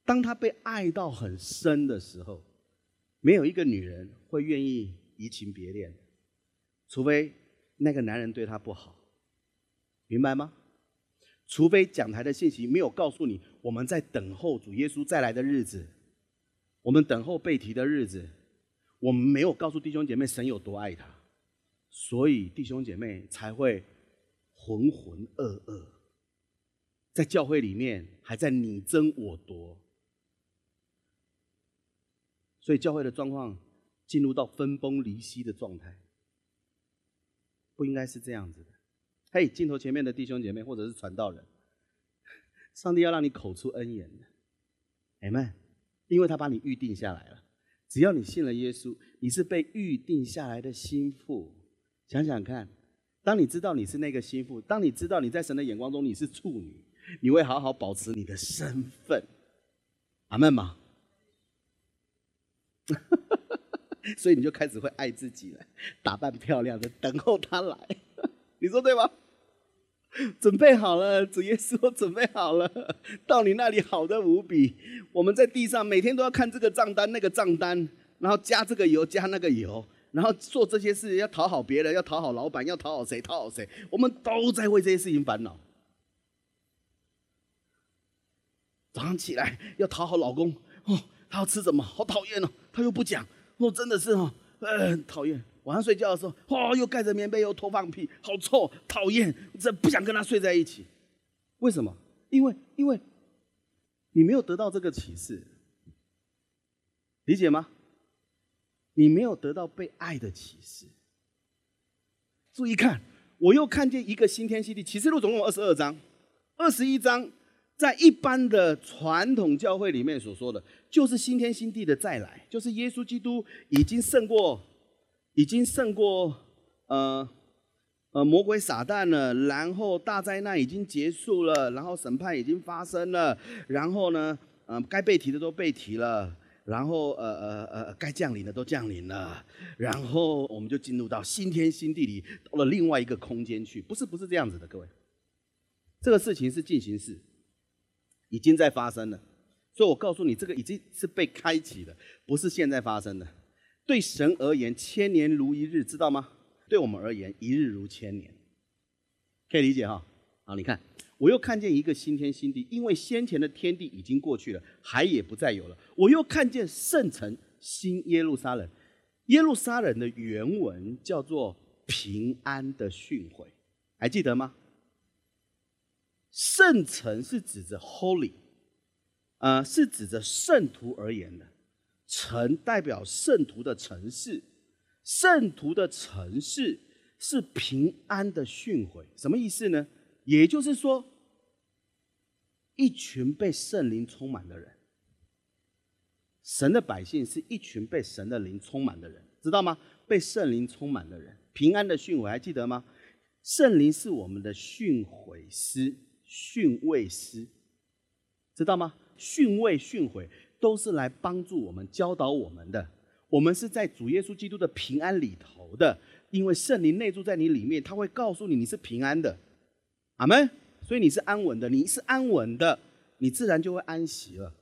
当她被爱到很深的时候，没有一个女人会愿意移情别恋，除非那个男人对她不好，明白吗？除非讲台的信息没有告诉你，我们在等候主耶稣再来的日子，我们等候被提的日子，我们没有告诉弟兄姐妹神有多爱他，所以弟兄姐妹才会浑浑噩噩，在教会里面还在你争我夺。所以教会的状况进入到分崩离析的状态，不应该是这样子的。嘿，镜头前面的弟兄姐妹或者是传道人，上帝要让你口出恩言的 m。因为他把你预定下来了，只要你信了耶稣，你是被预定下来的心腹。想想看，当你知道你是那个心腹，当你知道你在神的眼光中你是处女，你会好好保持你的身份。阿门吗？所以你就开始会爱自己了，打扮漂亮的等候他来，你说对吗？准备好了，主耶稣准备好了，到你那里好的无比。我们在地上每天都要看这个账单那个账单，然后加这个油加那个油，然后做这些事要讨好别人，要讨好老板，要讨好谁讨好谁，我们都在为这些事情烦恼。早上起来要讨好老公哦。他要吃什么？好讨厌哦！他又不讲，我真的是哦，呃，讨厌。晚上睡觉的时候，哦，又盖着棉被，又偷放屁，好臭，讨厌！这不想跟他睡在一起。为什么？因为，因为你没有得到这个启示，理解吗？你没有得到被爱的启示。注意看，我又看见一个新天新地。启示录总共有二十二章，二十一章。在一般的传统教会里面所说的，就是新天新地的再来，就是耶稣基督已经胜过，已经胜过呃呃魔鬼撒旦了，然后大灾难已经结束了，然后审判已经发生了，然后呢，呃该被提的都被提了，然后呃呃呃该降临的都降临了，然后我们就进入到新天新地里，到了另外一个空间去，不是不是这样子的，各位，这个事情是进行式。已经在发生了，所以我告诉你，这个已经是被开启的，不是现在发生的。对神而言，千年如一日，知道吗？对我们而言，一日如千年，可以理解哈？好，你看，我又看见一个新天新地，因为先前的天地已经过去了，海也不再有了。我又看见圣城新耶路撒冷，耶路撒冷的原文叫做平安的训诲，还记得吗？圣城是指着 Holy，呃，是指着圣徒而言的。城代表圣徒的城市，圣徒的城市是平安的训诲。什么意思呢？也就是说，一群被圣灵充满的人，神的百姓是一群被神的灵充满的人，知道吗？被圣灵充满的人，平安的训诲还记得吗？圣灵是我们的训诲师。训位师，知道吗？训位、训诲都是来帮助我们、教导我们的。我们是在主耶稣基督的平安里头的，因为圣灵内住在你里面，他会告诉你你是平安的。阿门。所以你是安稳的，你是安稳的，你自然就会安息了。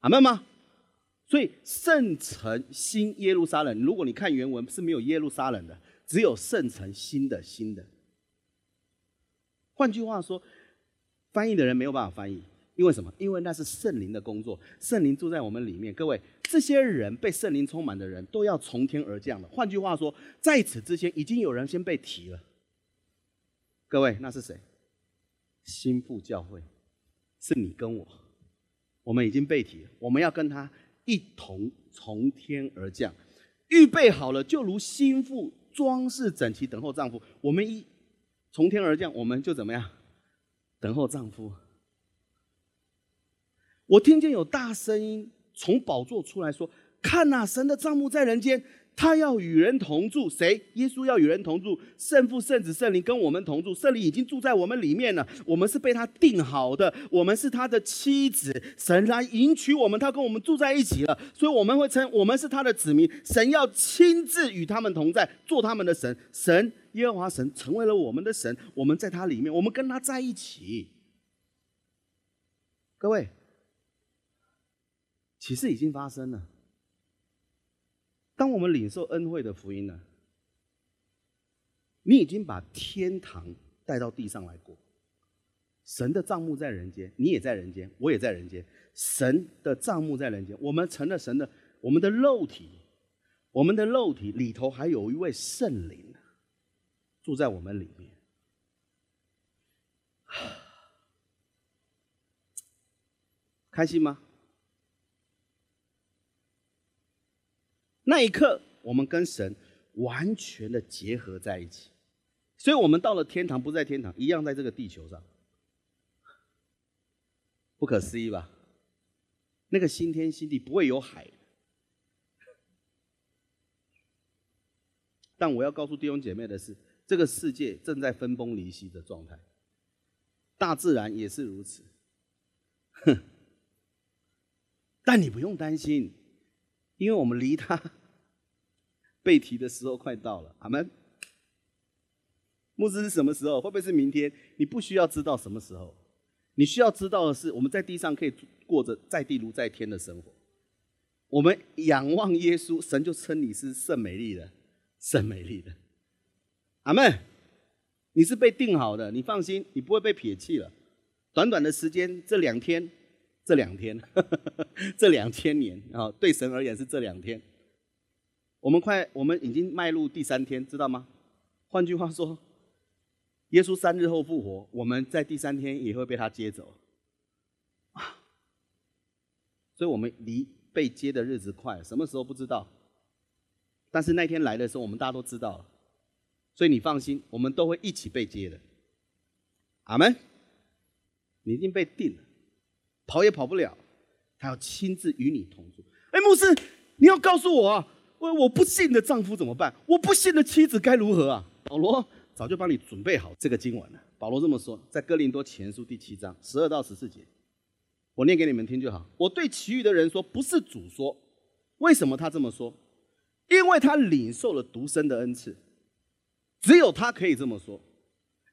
阿门吗？所以圣城新耶路撒冷，如果你看原文是没有耶路撒冷的，只有圣城新的新的。换句话说，翻译的人没有办法翻译，因为什么？因为那是圣灵的工作，圣灵住在我们里面。各位，这些人被圣灵充满的人，都要从天而降的。换句话说，在此之前，已经有人先被提了。各位，那是谁？心腹教会，是你跟我，我们已经被提了，我们要跟他一同从天而降，预备好了，就如心腹装饰整齐，等候丈夫。我们一。从天而降，我们就怎么样？等候丈夫。我听见有大声音从宝座出来说：“看呐，神的帐幕在人间，他要与人同住，谁？耶稣要与人同住，圣父、圣子、圣灵跟我们同住，圣灵已经住在我们里面了。我们是被他定好的，我们是他的妻子，神来迎娶我们，他跟我们住在一起了，所以我们会称我们是他的子民。神要亲自与他们同在，做他们的神。神耶和华神成为了我们的神，我们在他里面，我们跟他在一起。各位，启示已经发生了。当我们领受恩惠的福音呢，你已经把天堂带到地上来过。神的账目在人间，你也在人间，我也在人间。神的账目在人间，我们成了神的，我们的肉体，我们的肉体里头还有一位圣灵住在我们里面。开心吗？那一刻，我们跟神完全的结合在一起，所以我们到了天堂，不在天堂，一样在这个地球上，不可思议吧？那个新天新地不会有海，但我要告诉弟兄姐妹的是，这个世界正在分崩离析的状态，大自然也是如此，哼！但你不用担心。因为我们离他 被提的时候快到了，阿门。牧师是什么时候？会不会是明天？你不需要知道什么时候，你需要知道的是，我们在地上可以过着在地如在天的生活。我们仰望耶稣，神就称你是圣美丽的，圣美丽的，阿门。你是被定好的，你放心，你不会被撇弃了。短短的时间，这两天。这两天，这两千年啊，对神而言是这两天。我们快，我们已经迈入第三天，知道吗？换句话说，耶稣三日后复活，我们在第三天也会被他接走。啊，所以我们离被接的日子快，什么时候不知道？但是那天来的时候，我们大家都知道了。所以你放心，我们都会一起被接的。阿门。你已经被定了。跑也跑不了，他要亲自与你同住。哎，牧师，你要告诉我啊，我我不信的丈夫怎么办？我不信的妻子该如何啊？保罗早就帮你准备好这个经文了。保罗这么说，在哥林多前书第七章十二到十四节，我念给你们听就好。我对其余的人说，不是主说，为什么他这么说？因为他领受了独生的恩赐，只有他可以这么说，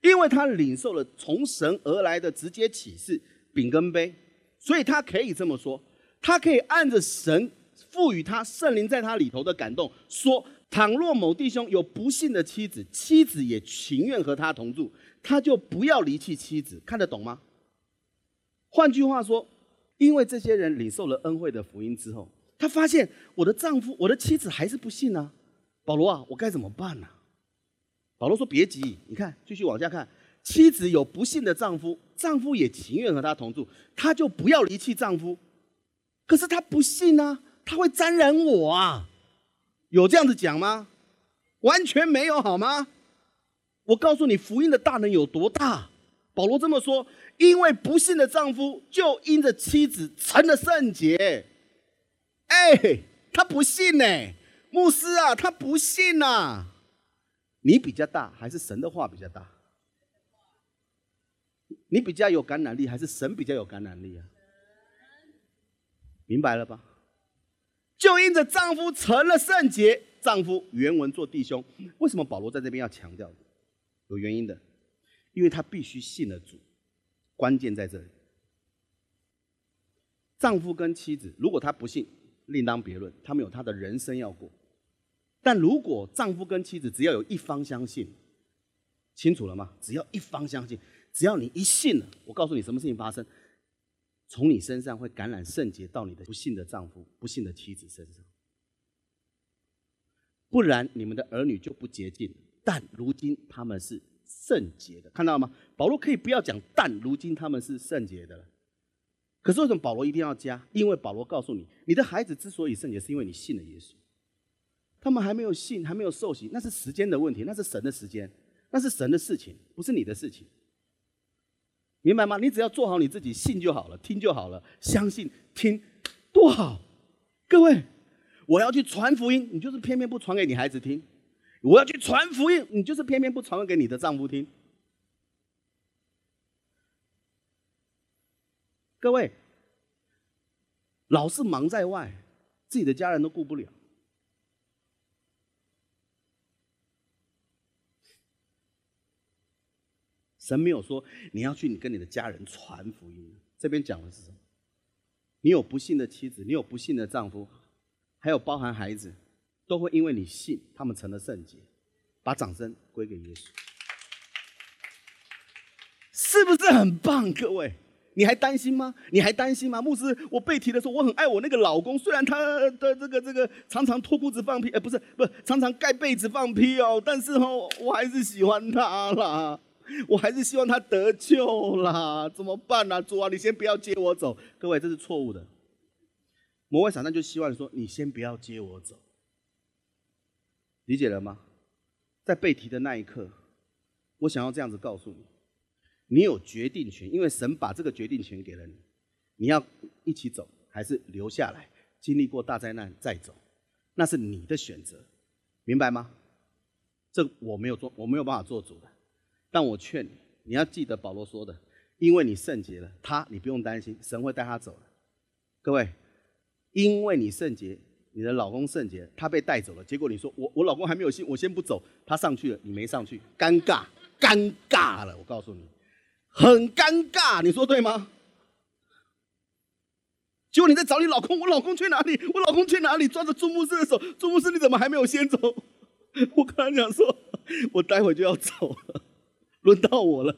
因为他领受了从神而来的直接启示，饼跟杯。所以他可以这么说，他可以按着神赋予他圣灵在他里头的感动说：倘若某弟兄有不幸的妻子，妻子也情愿和他同住，他就不要离弃妻子。看得懂吗？换句话说，因为这些人领受了恩惠的福音之后，他发现我的丈夫、我的妻子还是不信呢。保罗啊，我该怎么办呢？保罗说：别急，你看，继续往下看。妻子有不幸的丈夫，丈夫也情愿和她同住，她就不要离弃丈夫。可是她不信啊，她会沾染我啊，有这样子讲吗？完全没有，好吗？我告诉你，福音的大能有多大。保罗这么说，因为不幸的丈夫就因着妻子成了圣洁。哎，他不信呢，牧师啊，他不信呐。你比较大，还是神的话比较大？你比较有感染力，还是神比较有感染力啊？明白了吧？就因着丈夫成了圣洁，丈夫原文做弟兄。为什么保罗在这边要强调？有原因的，因为他必须信了主。关键在这里，丈夫跟妻子，如果他不信，另当别论，他们有他的人生要过。但如果丈夫跟妻子只要有一方相信，清楚了吗？只要一方相信。只要你一信了，我告诉你什么事情发生，从你身上会感染圣洁到你的不幸的丈夫、不幸的妻子身上，不然你们的儿女就不洁净。但如今他们是圣洁的，看到了吗？保罗可以不要讲，但如今他们是圣洁的了。可是为什么保罗一定要加？因为保罗告诉你，你的孩子之所以圣洁，是因为你信了耶稣。他们还没有信，还没有受洗，那是时间的问题，那是神的时间，那是神的事情，不是你的事情。明白吗？你只要做好你自己，信就好了，听就好了，相信听，多好！各位，我要去传福音，你就是偏偏不传给你孩子听；我要去传福音，你就是偏偏不传给你的丈夫听。各位，老是忙在外，自己的家人都顾不了。神没有说你要去你跟你的家人传福音，这边讲的是什么？你有不幸的妻子，你有不幸的丈夫，还有包含孩子，都会因为你信，他们成了圣洁。把掌声归给耶稣，是不是很棒？各位，你还担心吗？你还担心吗？牧师，我被提的时候，我很爱我那个老公，虽然他的这个这个常常脱裤子放屁，哎，不是，不是，常常盖被子放屁哦，但是哦，我还是喜欢他啦。我还是希望他得救啦，怎么办呢？主啊，你先不要接我走。各位，这是错误的。魔鬼撒旦就希望说，你先不要接我走，理解了吗？在被提的那一刻，我想要这样子告诉你：，你有决定权，因为神把这个决定权给了你。你要一起走，还是留下来，经历过大灾难再走，那是你的选择，明白吗？这我没有做，我没有办法做主的。但我劝你，你要记得保罗说的，因为你圣洁了，他你不用担心，神会带他走的。各位，因为你圣洁，你的老公圣洁，他被带走了，结果你说我我老公还没有信，我先不走，他上去了，你没上去，尴尬，尴尬了，我告诉你，很尴尬，你说对吗？结果你在找你老公，我老公去哪里？我老公去哪里？抓着朱牧师的手，朱牧师你怎么还没有先走？我跟他讲说，我待会就要走了。轮到我了，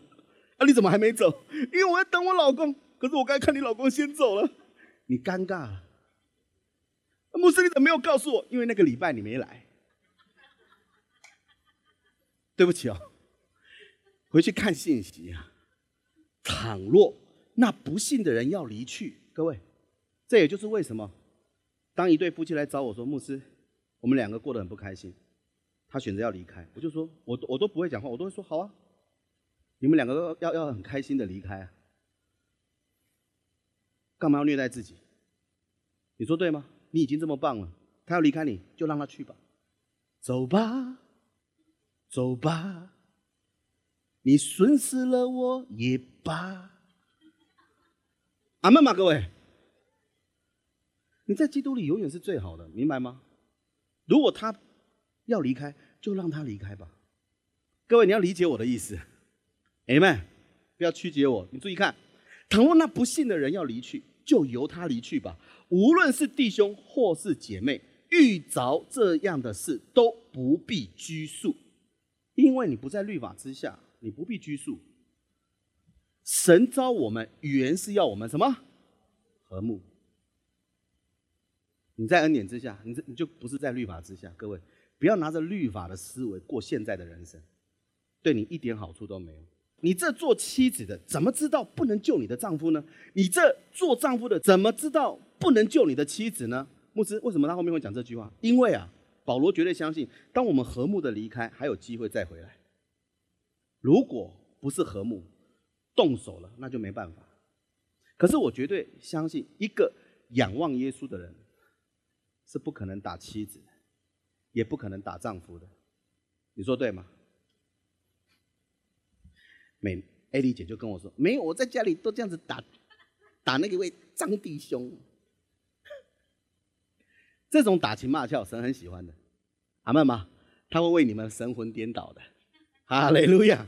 啊！你怎么还没走？因为我要等我老公。可是我刚才看你老公先走了，你尴尬了。牧师，你怎么没有告诉我？因为那个礼拜你没来。对不起哦，回去看信息啊。倘若那不幸的人要离去，各位，这也就是为什么，当一对夫妻来找我说，牧师，我们两个过得很不开心，他选择要离开，我就说，我我都不会讲话，我都会说好啊。你们两个要要很开心的离开啊？干嘛要虐待自己？你说对吗？你已经这么棒了，他要离开你就让他去吧，走吧，走吧，你损失了我也罢。阿门吗？各位，你在基督里永远是最好的，明白吗？如果他要离开，就让他离开吧。各位，你要理解我的意思。哎们，不要曲解我。你注意看，倘若那不幸的人要离去，就由他离去吧。无论是弟兄或是姐妹，遇着这样的事都不必拘束，因为你不在律法之下，你不必拘束。神召我们原是要我们什么和睦？你在恩典之下，你这你就不是在律法之下。各位，不要拿着律法的思维过现在的人生，对你一点好处都没有。你这做妻子的怎么知道不能救你的丈夫呢？你这做丈夫的怎么知道不能救你的妻子呢？牧师，为什么他后面会讲这句话？因为啊，保罗绝对相信，当我们和睦的离开，还有机会再回来。如果不是和睦，动手了，那就没办法。可是我绝对相信，一个仰望耶稣的人，是不可能打妻子，也不可能打丈夫的。你说对吗？美艾丽姐就跟我说：“没有，我在家里都这样子打，打那个位张弟兄。这种打情骂俏，神很喜欢的，阿门吗？他会为你们神魂颠倒的，哈利路亚，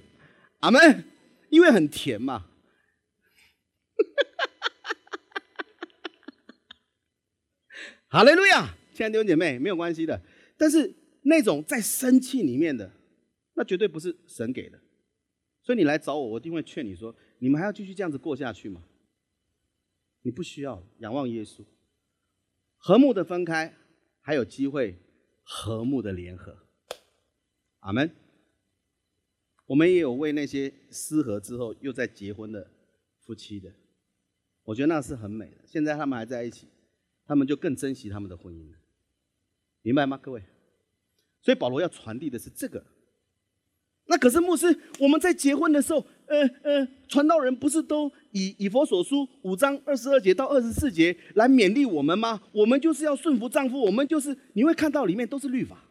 阿门。因为很甜嘛，哈利路亚。亲爱的弟兄姐妹，没有关系的。但是那种在生气里面的，那绝对不是神给的。”所以你来找我，我一定会劝你说：你们还要继续这样子过下去吗？你不需要仰望耶稣，和睦的分开，还有机会和睦的联合。阿门。我们也有为那些失和之后又在结婚的夫妻的，我觉得那是很美的。现在他们还在一起，他们就更珍惜他们的婚姻了，明白吗，各位？所以保罗要传递的是这个。那可是牧师，我们在结婚的时候，呃呃，传道人不是都以以佛所书五章二十二节到二十四节来勉励我们吗？我们就是要顺服丈夫，我们就是你会看到里面都是律法。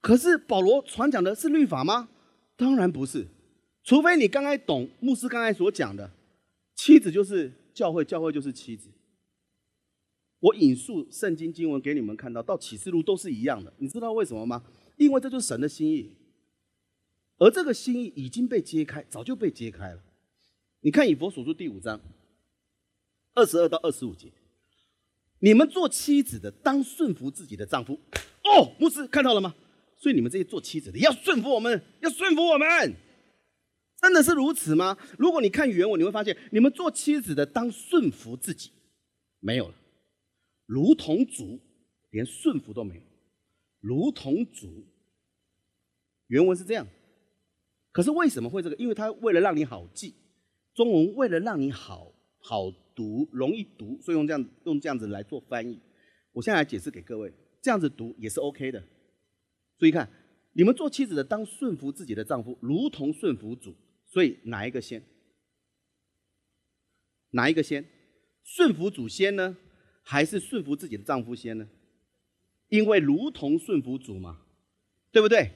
可是保罗传讲的是律法吗？当然不是，除非你刚才懂牧师刚才所讲的，妻子就是教会，教会就是妻子。我引述圣经经文给你们看到，到启示录都是一样的。你知道为什么吗？因为这就是神的心意，而这个心意已经被揭开，早就被揭开了。你看以佛所书第五章二十二到二十五节，你们做妻子的当顺服自己的丈夫。哦，牧师看到了吗？所以你们这些做妻子的要顺服我们，要顺服我们，真的是如此吗？如果你看原文，你会发现你们做妻子的当顺服自己，没有了。如同主，连顺服都没有。如同主，原文是这样。可是为什么会这个？因为他为了让你好记，中文为了让你好好读、容易读，所以用这样用这样子来做翻译。我现在来解释给各位，这样子读也是 OK 的。注意看，你们做妻子的当顺服自己的丈夫，如同顺服主。所以哪一个先？哪一个先？顺服主先呢？还是顺服自己的丈夫先呢？因为如同顺服主嘛，对不对？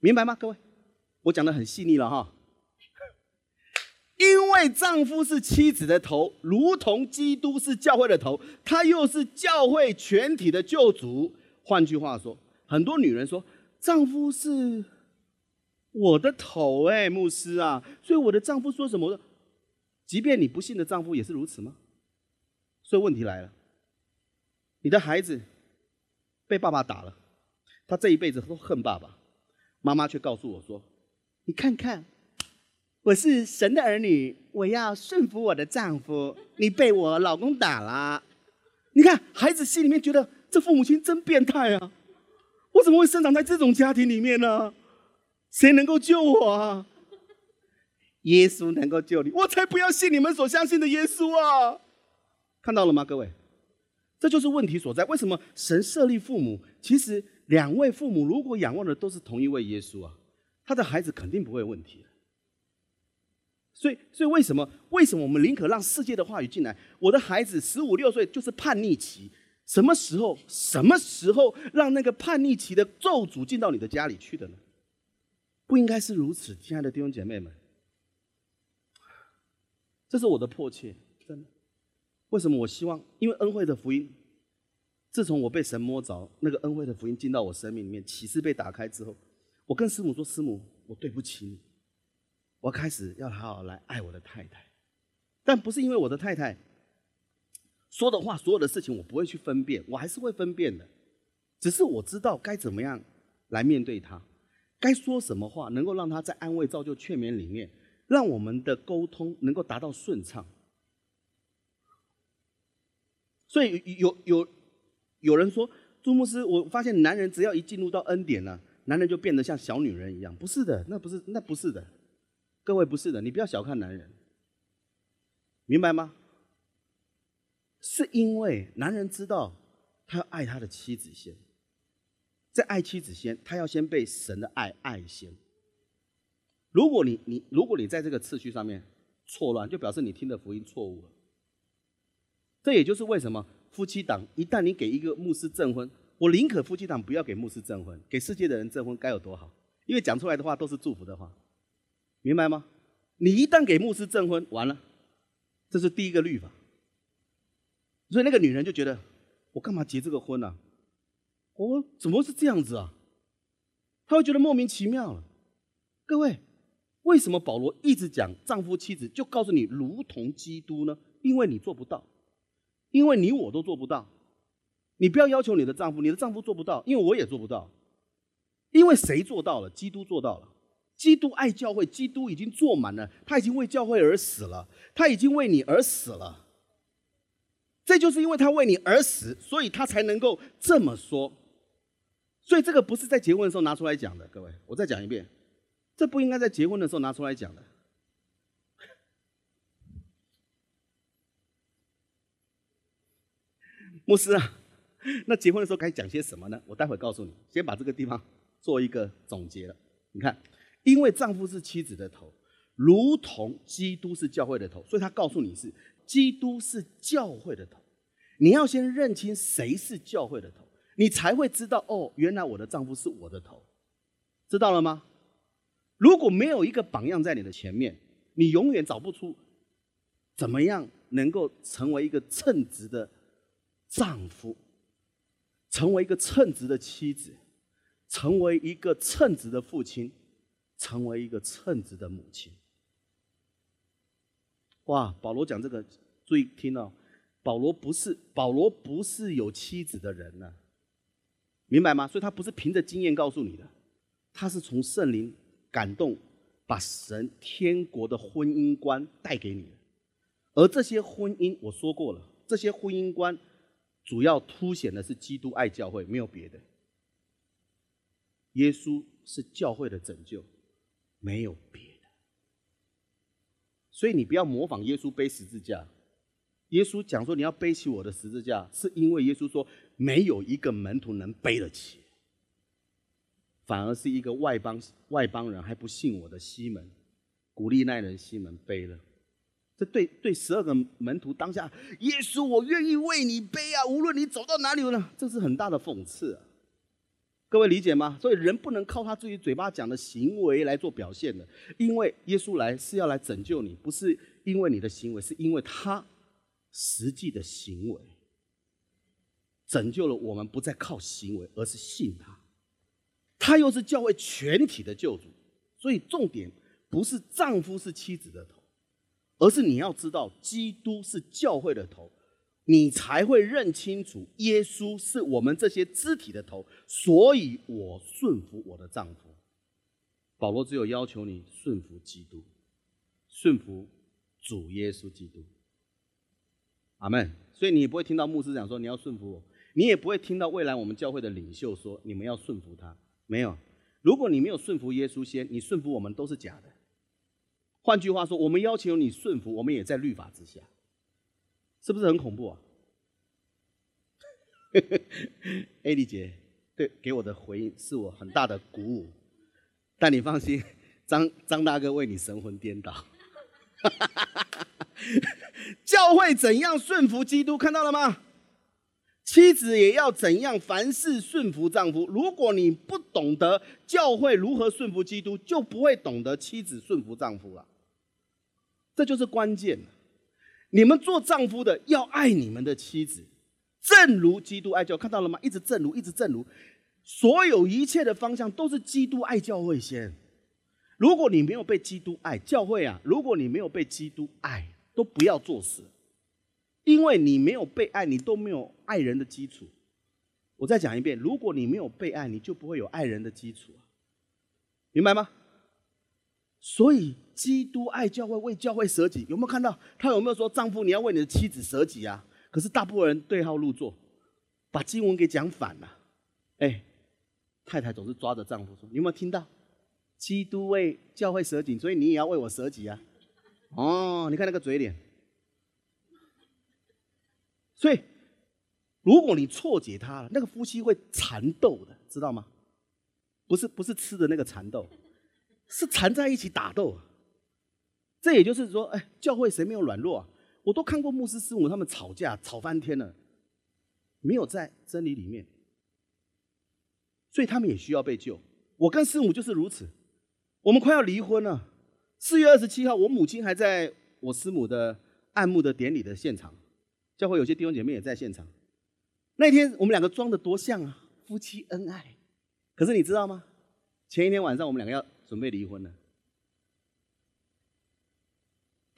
明白吗，各位？我讲的很细腻了哈。因为丈夫是妻子的头，如同基督是教会的头，他又是教会全体的救主。换句话说，很多女人说，丈夫是我的头，哎，牧师啊，所以我的丈夫说什么，即便你不信的丈夫也是如此吗？所以问题来了，你的孩子被爸爸打了，他这一辈子都恨爸爸，妈妈却告诉我说：“你看看，我是神的儿女，我要顺服我的丈夫。你被我老公打了，你看孩子心里面觉得这父母亲真变态啊！我怎么会生长在这种家庭里面呢？谁能够救我啊？耶稣能够救你，我才不要信你们所相信的耶稣啊！”看到了吗，各位？这就是问题所在。为什么神设立父母？其实两位父母如果仰望的都是同一位耶稣啊，他的孩子肯定不会有问题。所以，所以为什么？为什么我们宁可让世界的话语进来？我的孩子十五六岁就是叛逆期，什么时候？什么时候让那个叛逆期的咒诅进到你的家里去的呢？不应该是如此，亲爱的弟兄姐妹们。这是我的迫切，真的。为什么我希望？因为恩惠的福音，自从我被神摸着，那个恩惠的福音进到我生命里面，启示被打开之后，我跟师母说：“师母，我对不起你，我开始要好好来爱我的太太。但不是因为我的太太说的话，所有的事情我不会去分辨，我还是会分辨的。只是我知道该怎么样来面对他，该说什么话，能够让他在安慰、造就、劝勉里面，让我们的沟通能够达到顺畅。”所以有有有人说朱牧师，我发现男人只要一进入到恩典了，男人就变得像小女人一样。不是的，那不是那不是的，各位不是的，你不要小看男人，明白吗？是因为男人知道他要爱他的妻子先，在爱妻子先，他要先被神的爱爱先。如果你你如果你在这个次序上面错乱，就表示你听的福音错误了。这也就是为什么夫妻档一旦你给一个牧师证婚，我宁可夫妻档不要给牧师证婚，给世界的人证婚该有多好？因为讲出来的话都是祝福的话，明白吗？你一旦给牧师证婚，完了，这是第一个律法。所以那个女人就觉得，我干嘛结这个婚呢？我怎么是这样子啊？她会觉得莫名其妙了。各位，为什么保罗一直讲丈夫妻子，就告诉你如同基督呢？因为你做不到。因为你我都做不到，你不要要求你的丈夫，你的丈夫做不到，因为我也做不到。因为谁做到了？基督做到了。基督爱教会，基督已经做满了，他已经为教会而死了，他已经为你而死了。这就是因为他为你而死，所以他才能够这么说。所以这个不是在结婚的时候拿出来讲的，各位，我再讲一遍，这不应该在结婚的时候拿出来讲的。牧师啊，那结婚的时候该讲些什么呢？我待会告诉你。先把这个地方做一个总结了。你看，因为丈夫是妻子的头，如同基督是教会的头，所以他告诉你是基督是教会的头。你要先认清谁是教会的头，你才会知道哦，原来我的丈夫是我的头，知道了吗？如果没有一个榜样在你的前面，你永远找不出怎么样能够成为一个称职的丈夫，成为一个称职的妻子，成为一个称职的父亲，成为一个称职的母亲。哇，保罗讲这个，注意听哦，保罗不是保罗不是有妻子的人呢，明白吗？所以他不是凭着经验告诉你的，他是从圣灵。感动，把神天国的婚姻观带给你的而这些婚姻，我说过了，这些婚姻观主要凸显的是基督爱教会，没有别的。耶稣是教会的拯救，没有别的。所以你不要模仿耶稣背十字架。耶稣讲说你要背起我的十字架，是因为耶稣说没有一个门徒能背得起。反而是一个外邦外邦人还不信我的西门，鼓励那人西门背了。这对对十二个门徒当下，耶稣我愿意为你背啊，无论你走到哪里呢，这是很大的讽刺。各位理解吗？所以人不能靠他自己嘴巴讲的行为来做表现的，因为耶稣来是要来拯救你，不是因为你的行为，是因为他实际的行为拯救了我们，不再靠行为，而是信他。他又是教会全体的救主，所以重点不是丈夫是妻子的头，而是你要知道基督是教会的头，你才会认清楚耶稣是我们这些肢体的头。所以我顺服我的丈夫。保罗只有要求你顺服基督，顺服主耶稣基督。阿门。所以你不会听到牧师讲说你要顺服我，你也不会听到未来我们教会的领袖说你们要顺服他。没有，如果你没有顺服耶稣先，你顺服我们都是假的。换句话说，我们要求你顺服，我们也在律法之下，是不是很恐怖啊？艾丽姐对给我的回应是我很大的鼓舞，但你放心，张张大哥为你神魂颠倒。教会怎样顺服基督，看到了吗？妻子也要怎样？凡事顺服丈夫。如果你不懂得教会如何顺服基督，就不会懂得妻子顺服丈夫了。这就是关键你们做丈夫的要爱你们的妻子，正如基督爱教。看到了吗？一直正如，一直正如，所有一切的方向都是基督爱教会先。如果你没有被基督爱教会啊，如果你没有被基督爱，都不要做事。因为你没有被爱，你都没有爱人的基础。我再讲一遍，如果你没有被爱，你就不会有爱人的基础明白吗？所以，基督爱教会，为教会舍己，有没有看到？他有没有说，丈夫你要为你的妻子舍己啊？可是大部分人对号入座，把经文给讲反了。哎，太太总是抓着丈夫说：“你有没有听到？基督为教会舍己，所以你也要为我舍己啊？”哦，你看那个嘴脸。所以，如果你错解他了，那个夫妻会缠斗的，知道吗？不是不是吃的那个蚕豆，是缠在一起打斗。这也就是说，哎，教会谁没有软弱啊？我都看过牧师师母他们吵架吵翻天了，没有在真理里面，所以他们也需要被救。我跟师母就是如此，我们快要离婚了。四月二十七号，我母亲还在我师母的按牧的典礼的现场。教会有些弟兄姐妹也在现场。那天我们两个装的多像啊，夫妻恩爱。可是你知道吗？前一天晚上我们两个要准备离婚了。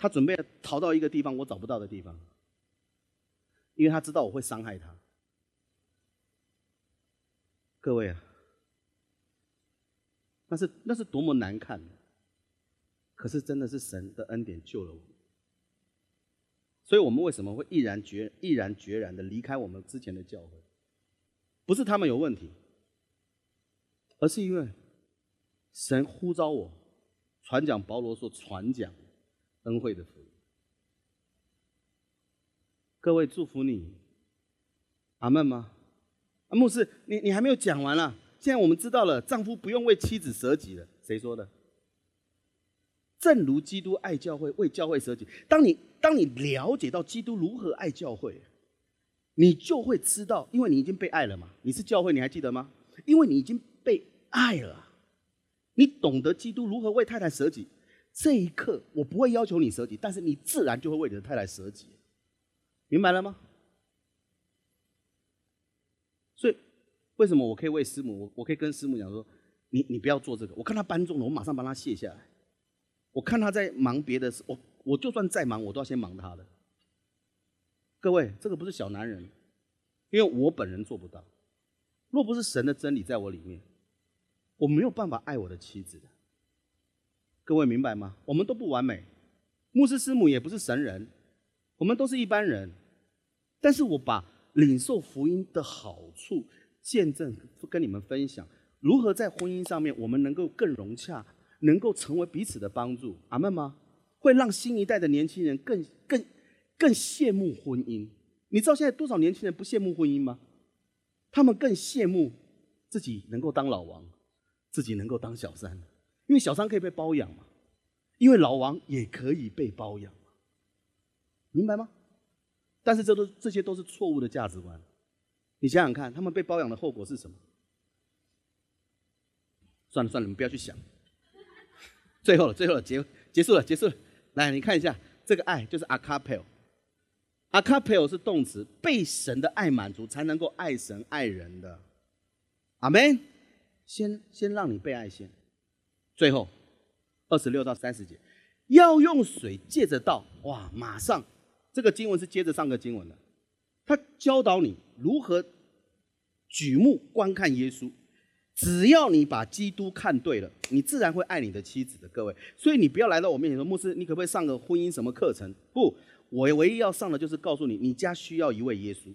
他准备逃到一个地方我找不到的地方，因为他知道我会伤害他。各位啊，那是那是多么难看！可是真的是神的恩典救了我。所以我们为什么会毅然决毅然决然的离开我们之前的教会？不是他们有问题，而是因为神呼召我传讲保罗所传讲恩惠的福音。各位祝福你，阿门吗？啊，牧师，你你还没有讲完啊！现在我们知道了，丈夫不用为妻子舍己了，谁说的？正如基督爱教会，为教会舍己。当你当你了解到基督如何爱教会，你就会知道，因为你已经被爱了嘛。你是教会，你还记得吗？因为你已经被爱了，你懂得基督如何为太太舍己。这一刻，我不会要求你舍己，但是你自然就会为你的太太舍己，明白了吗？所以，为什么我可以为师母？我我可以跟师母讲说，你你不要做这个。我看他搬重了，我马上帮他卸下来。我看他在忙别的事，我我就算再忙，我都要先忙他的。各位，这个不是小男人，因为我本人做不到。若不是神的真理在我里面，我没有办法爱我的妻子的。各位明白吗？我们都不完美，牧师师母也不是神人，我们都是一般人。但是我把领受福音的好处见证跟你们分享，如何在婚姻上面我们能够更融洽。能够成为彼此的帮助，阿门吗？会让新一代的年轻人更更更羡慕婚姻。你知道现在多少年轻人不羡慕婚姻吗？他们更羡慕自己能够当老王，自己能够当小三，因为小三可以被包养嘛，因为老王也可以被包养嘛，明白吗？但是这都这些都是错误的价值观。你想想看，他们被包养的后果是什么？算了算了，你们不要去想。最后了，最后了，结结束了，结束了。来，你看一下这个爱，就是 a c a p e l a c a p e 是动词，被神的爱满足，才能够爱神爱人的。阿门。先先让你被爱先。最后二十六到三十节，要用水借着道。哇，马上这个经文是接着上个经文的，他教导你如何举目观看耶稣。只要你把基督看对了，你自然会爱你的妻子的。各位，所以你不要来到我面前说：“牧师，你可不可以上个婚姻什么课程？”不，我唯一要上的就是告诉你，你家需要一位耶稣，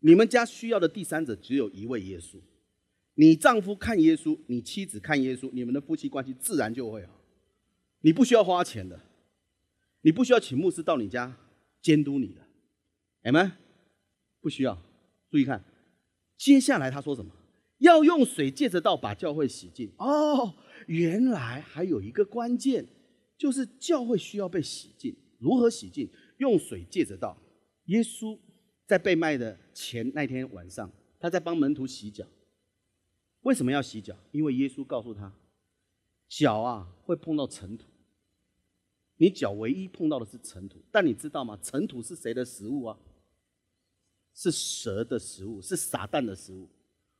你们家需要的第三者只有一位耶稣。你丈夫看耶稣，你妻子看耶稣，你们的夫妻关系自然就会好。你不需要花钱的，你不需要请牧师到你家监督你的，哎们，不需要。注意看，接下来他说什么？要用水借着道把教会洗净哦，原来还有一个关键，就是教会需要被洗净。如何洗净？用水借着道。耶稣在被卖的前那天晚上，他在帮门徒洗脚。为什么要洗脚？因为耶稣告诉他，脚啊会碰到尘土，你脚唯一碰到的是尘土。但你知道吗？尘土是谁的食物啊？是蛇的食物，是撒旦的食物。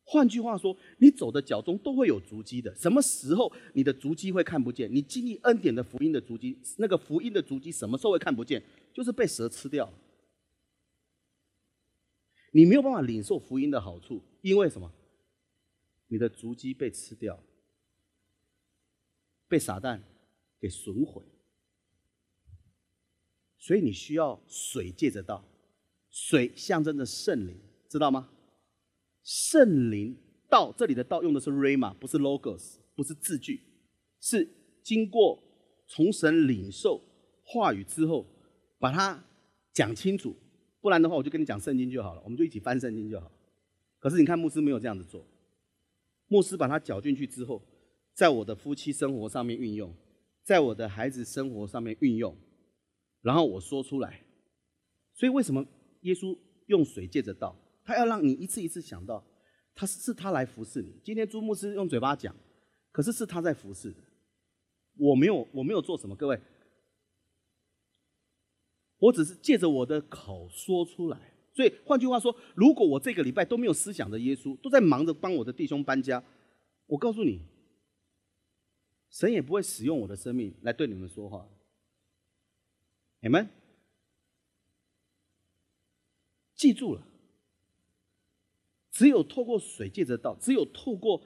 换句话说，你走的脚中都会有足迹的。什么时候你的足迹会看不见？你经历恩典的福音的足迹，那个福音的足迹什么时候会看不见？就是被蛇吃掉。你没有办法领受福音的好处，因为什么？你的足迹被吃掉，被撒旦给损毁。所以你需要水借着道，水象征着圣灵，知道吗？圣灵道，这里的道用的是 rama，不是 logos，不是字句，是经过从神领受话语之后，把它讲清楚。不然的话，我就跟你讲圣经就好了，我们就一起翻圣经就好。可是你看，牧师没有这样子做，牧师把它搅进去之后，在我的夫妻生活上面运用，在我的孩子生活上面运用，然后我说出来。所以为什么耶稣用水借着道？他要让你一次一次想到，他是是他来服侍你。今天朱牧师用嘴巴讲，可是是他在服侍的。我没有我没有做什么，各位，我只是借着我的口说出来。所以换句话说，如果我这个礼拜都没有思想着耶稣，都在忙着帮我的弟兄搬家，我告诉你，神也不会使用我的生命来对你们说话。你们记住了。只有透过水借着道，只有透过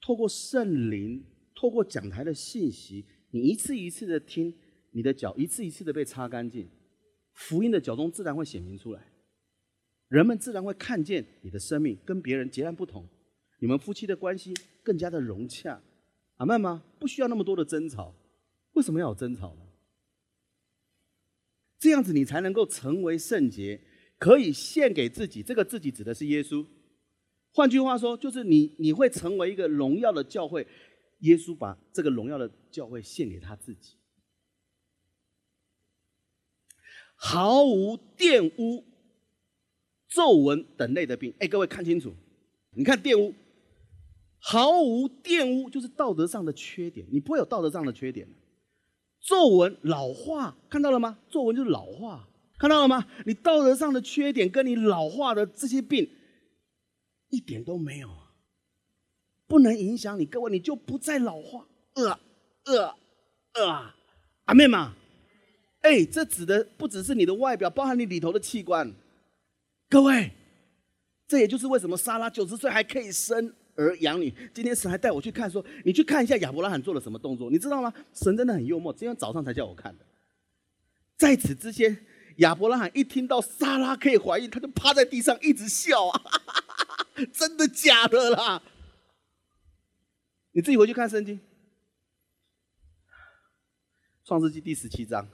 透过圣灵，透过讲台的信息，你一次一次的听，你的脚一次一次的被擦干净，福音的脚中自然会显明出来，人们自然会看见你的生命跟别人截然不同，你们夫妻的关系更加的融洽，阿曼吗？不需要那么多的争吵，为什么要有争吵呢？这样子你才能够成为圣洁，可以献给自己，这个自己指的是耶稣。换句话说，就是你你会成为一个荣耀的教会，耶稣把这个荣耀的教会献给他自己，毫无玷污、皱纹等类的病。哎，各位看清楚，你看玷污，毫无玷污就是道德上的缺点，你不会有道德上的缺点。皱纹老化，看到了吗？皱纹就是老化，看到了吗？你道德上的缺点跟你老化的这些病一点都没有，不能影响你。各位，你就不再老化。呃呃呃，阿妹嘛，哎，这指的不只是你的外表，包含你里头的器官。各位，这也就是为什么莎拉九十岁还可以生。儿养女，今天神还带我去看，说你去看一下亚伯拉罕做了什么动作，你知道吗？神真的很幽默，今天早上才叫我看的。在此之前，亚伯拉罕一听到莎拉可以怀孕，他就趴在地上一直笑啊，真的假的啦？你自己回去看圣经，创世纪第十七章，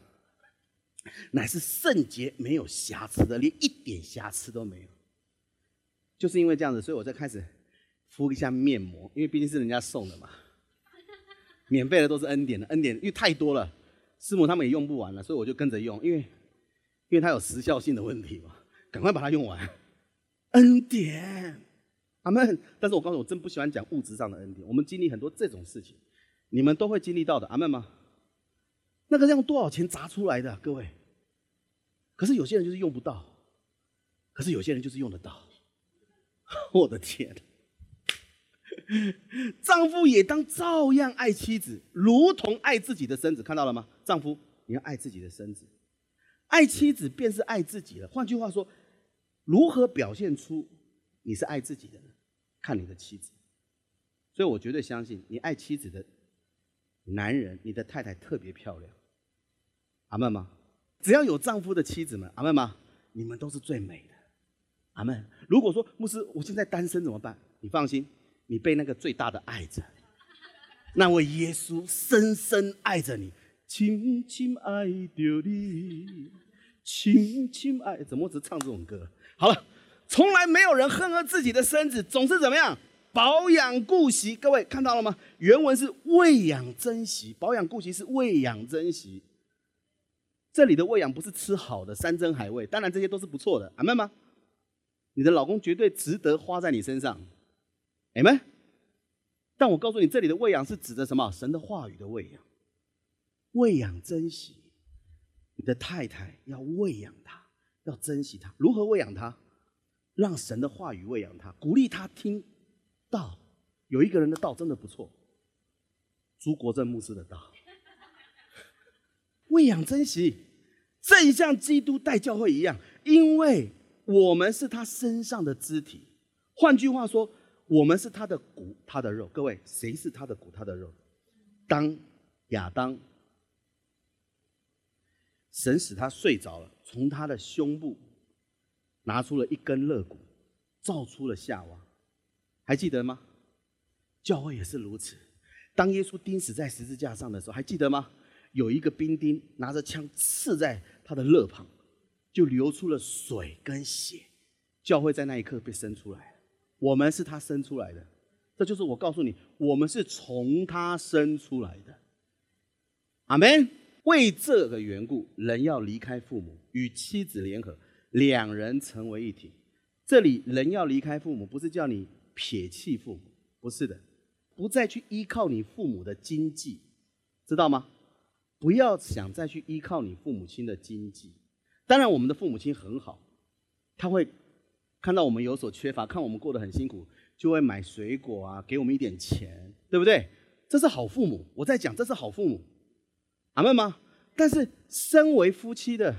乃是圣洁没有瑕疵的，连一点瑕疵都没有。就是因为这样子，所以我才开始。敷一下面膜，因为毕竟是人家送的嘛，免费的都是恩典的，恩典因为太多了，师母他们也用不完了，所以我就跟着用，因为因为它有时效性的问题嘛，赶快把它用完。恩典，阿门。但是我告诉我，真不喜欢讲物质上的恩典。我们经历很多这种事情，你们都会经历到的，阿门吗？那个用多少钱砸出来的，各位？可是有些人就是用不到，可是有些人就是用得到。我的天！丈夫也当照样爱妻子，如同爱自己的身子。看到了吗？丈夫，你要爱自己的身子，爱妻子便是爱自己了。换句话说，如何表现出你是爱自己的呢？看你的妻子。所以我绝对相信，你爱妻子的男人，你的太太特别漂亮。阿门吗？只要有丈夫的妻子们，阿门吗？你们都是最美的。阿门。如果说牧师，我现在单身怎么办？你放心。你被那个最大的爱着，那位耶稣深深爱着你，轻轻爱着你，轻轻爱。怎么只唱这种歌？好了，从来没有人恨恶自己的身子，总是怎么样保养顾惜。各位看到了吗？原文是喂养珍惜，保养顾惜是喂养珍惜。这里的喂养不是吃好的山珍海味，当然这些都是不错的，阿妹吗？你的老公绝对值得花在你身上。你们，但我告诉你，这里的喂养是指的什么？神的话语的喂养，喂养珍惜。你的太太要喂养他，要珍惜他。如何喂养他？让神的话语喂养他，鼓励他听道。有一个人的道真的不错，朱国正牧师的道。喂养珍惜，正像基督带教会一样，因为我们是他身上的肢体。换句话说。我们是他的骨，他的肉。各位，谁是他的骨，他的肉？当亚当，神使他睡着了，从他的胸部拿出了一根肋骨，造出了夏娃。还记得吗？教会也是如此。当耶稣钉死在十字架上的时候，还记得吗？有一个兵丁拿着枪刺在他的肋旁，就流出了水跟血。教会在那一刻被生出来。我们是他生出来的，这就是我告诉你，我们是从他生出来的。阿门。为这个缘故，人要离开父母，与妻子联合，两人成为一体。这里人要离开父母，不是叫你撇弃父母，不是的，不再去依靠你父母的经济，知道吗？不要想再去依靠你父母亲的经济。当然，我们的父母亲很好，他会。看到我们有所缺乏，看我们过得很辛苦，就会买水果啊，给我们一点钱，对不对？这是好父母。我在讲，这是好父母，阿门吗？但是身为夫妻的，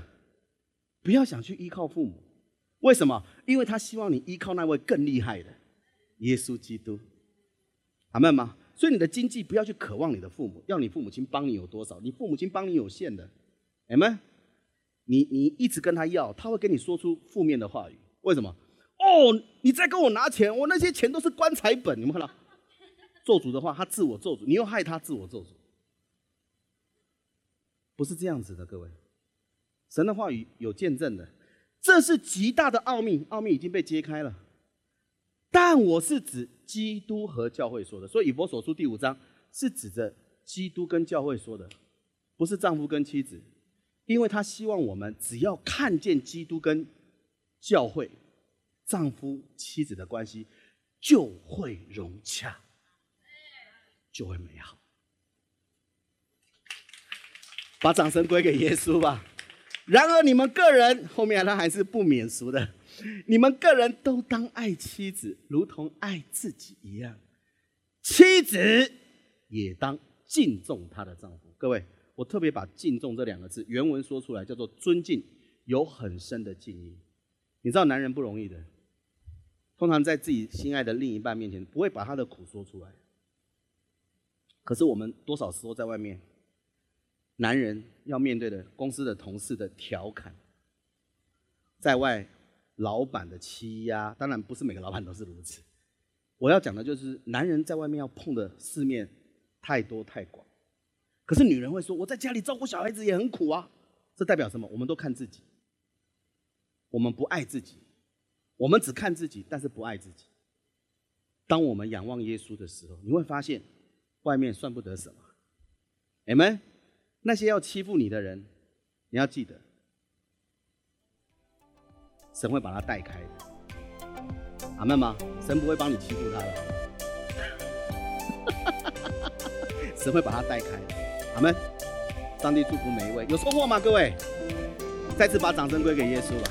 不要想去依靠父母，为什么？因为他希望你依靠那位更厉害的耶稣基督，阿门吗？所以你的经济不要去渴望你的父母，要你父母亲帮你有多少？你父母亲帮你有限的，阿门。你你一直跟他要，他会跟你说出负面的话语，为什么？哦，你再跟我拿钱，我那些钱都是棺材本。你们看到，做主的话，他自我做主，你又害他自我做主，不是这样子的，各位。神的话语有见证的，这是极大的奥秘，奥秘已经被揭开了。但我是指基督和教会说的，所以以佛所书第五章是指着基督跟教会说的，不是丈夫跟妻子，因为他希望我们只要看见基督跟教会、丈夫妻子的关系，就会融洽，就会美好。把掌声归给耶稣吧。然而，你们个人后面他还是不免俗的，你们个人都当爱妻子，如同爱自己一样；妻子也当敬重她的丈夫。各位，我特别把“敬重”这两个字原文说出来，叫做尊敬，有很深的敬意。你知道，男人不容易的，通常在自己心爱的另一半面前，不会把他的苦说出来。可是我们多少时候在外面？男人要面对的公司的同事的调侃，在外老板的欺压，当然不是每个老板都是如此。我要讲的就是，男人在外面要碰的世面太多太广，可是女人会说：“我在家里照顾小孩子也很苦啊。”这代表什么？我们都看自己，我们不爱自己，我们只看自己，但是不爱自己。当我们仰望耶稣的时候，你会发现，外面算不得什么。Amen。那些要欺负你的人，你要记得，神会把他带开的。阿门吗？神不会帮你欺负他的，神会把他带开的。阿门。上帝祝福每一位，有收获吗？各位，再次把掌声归给耶稣吧。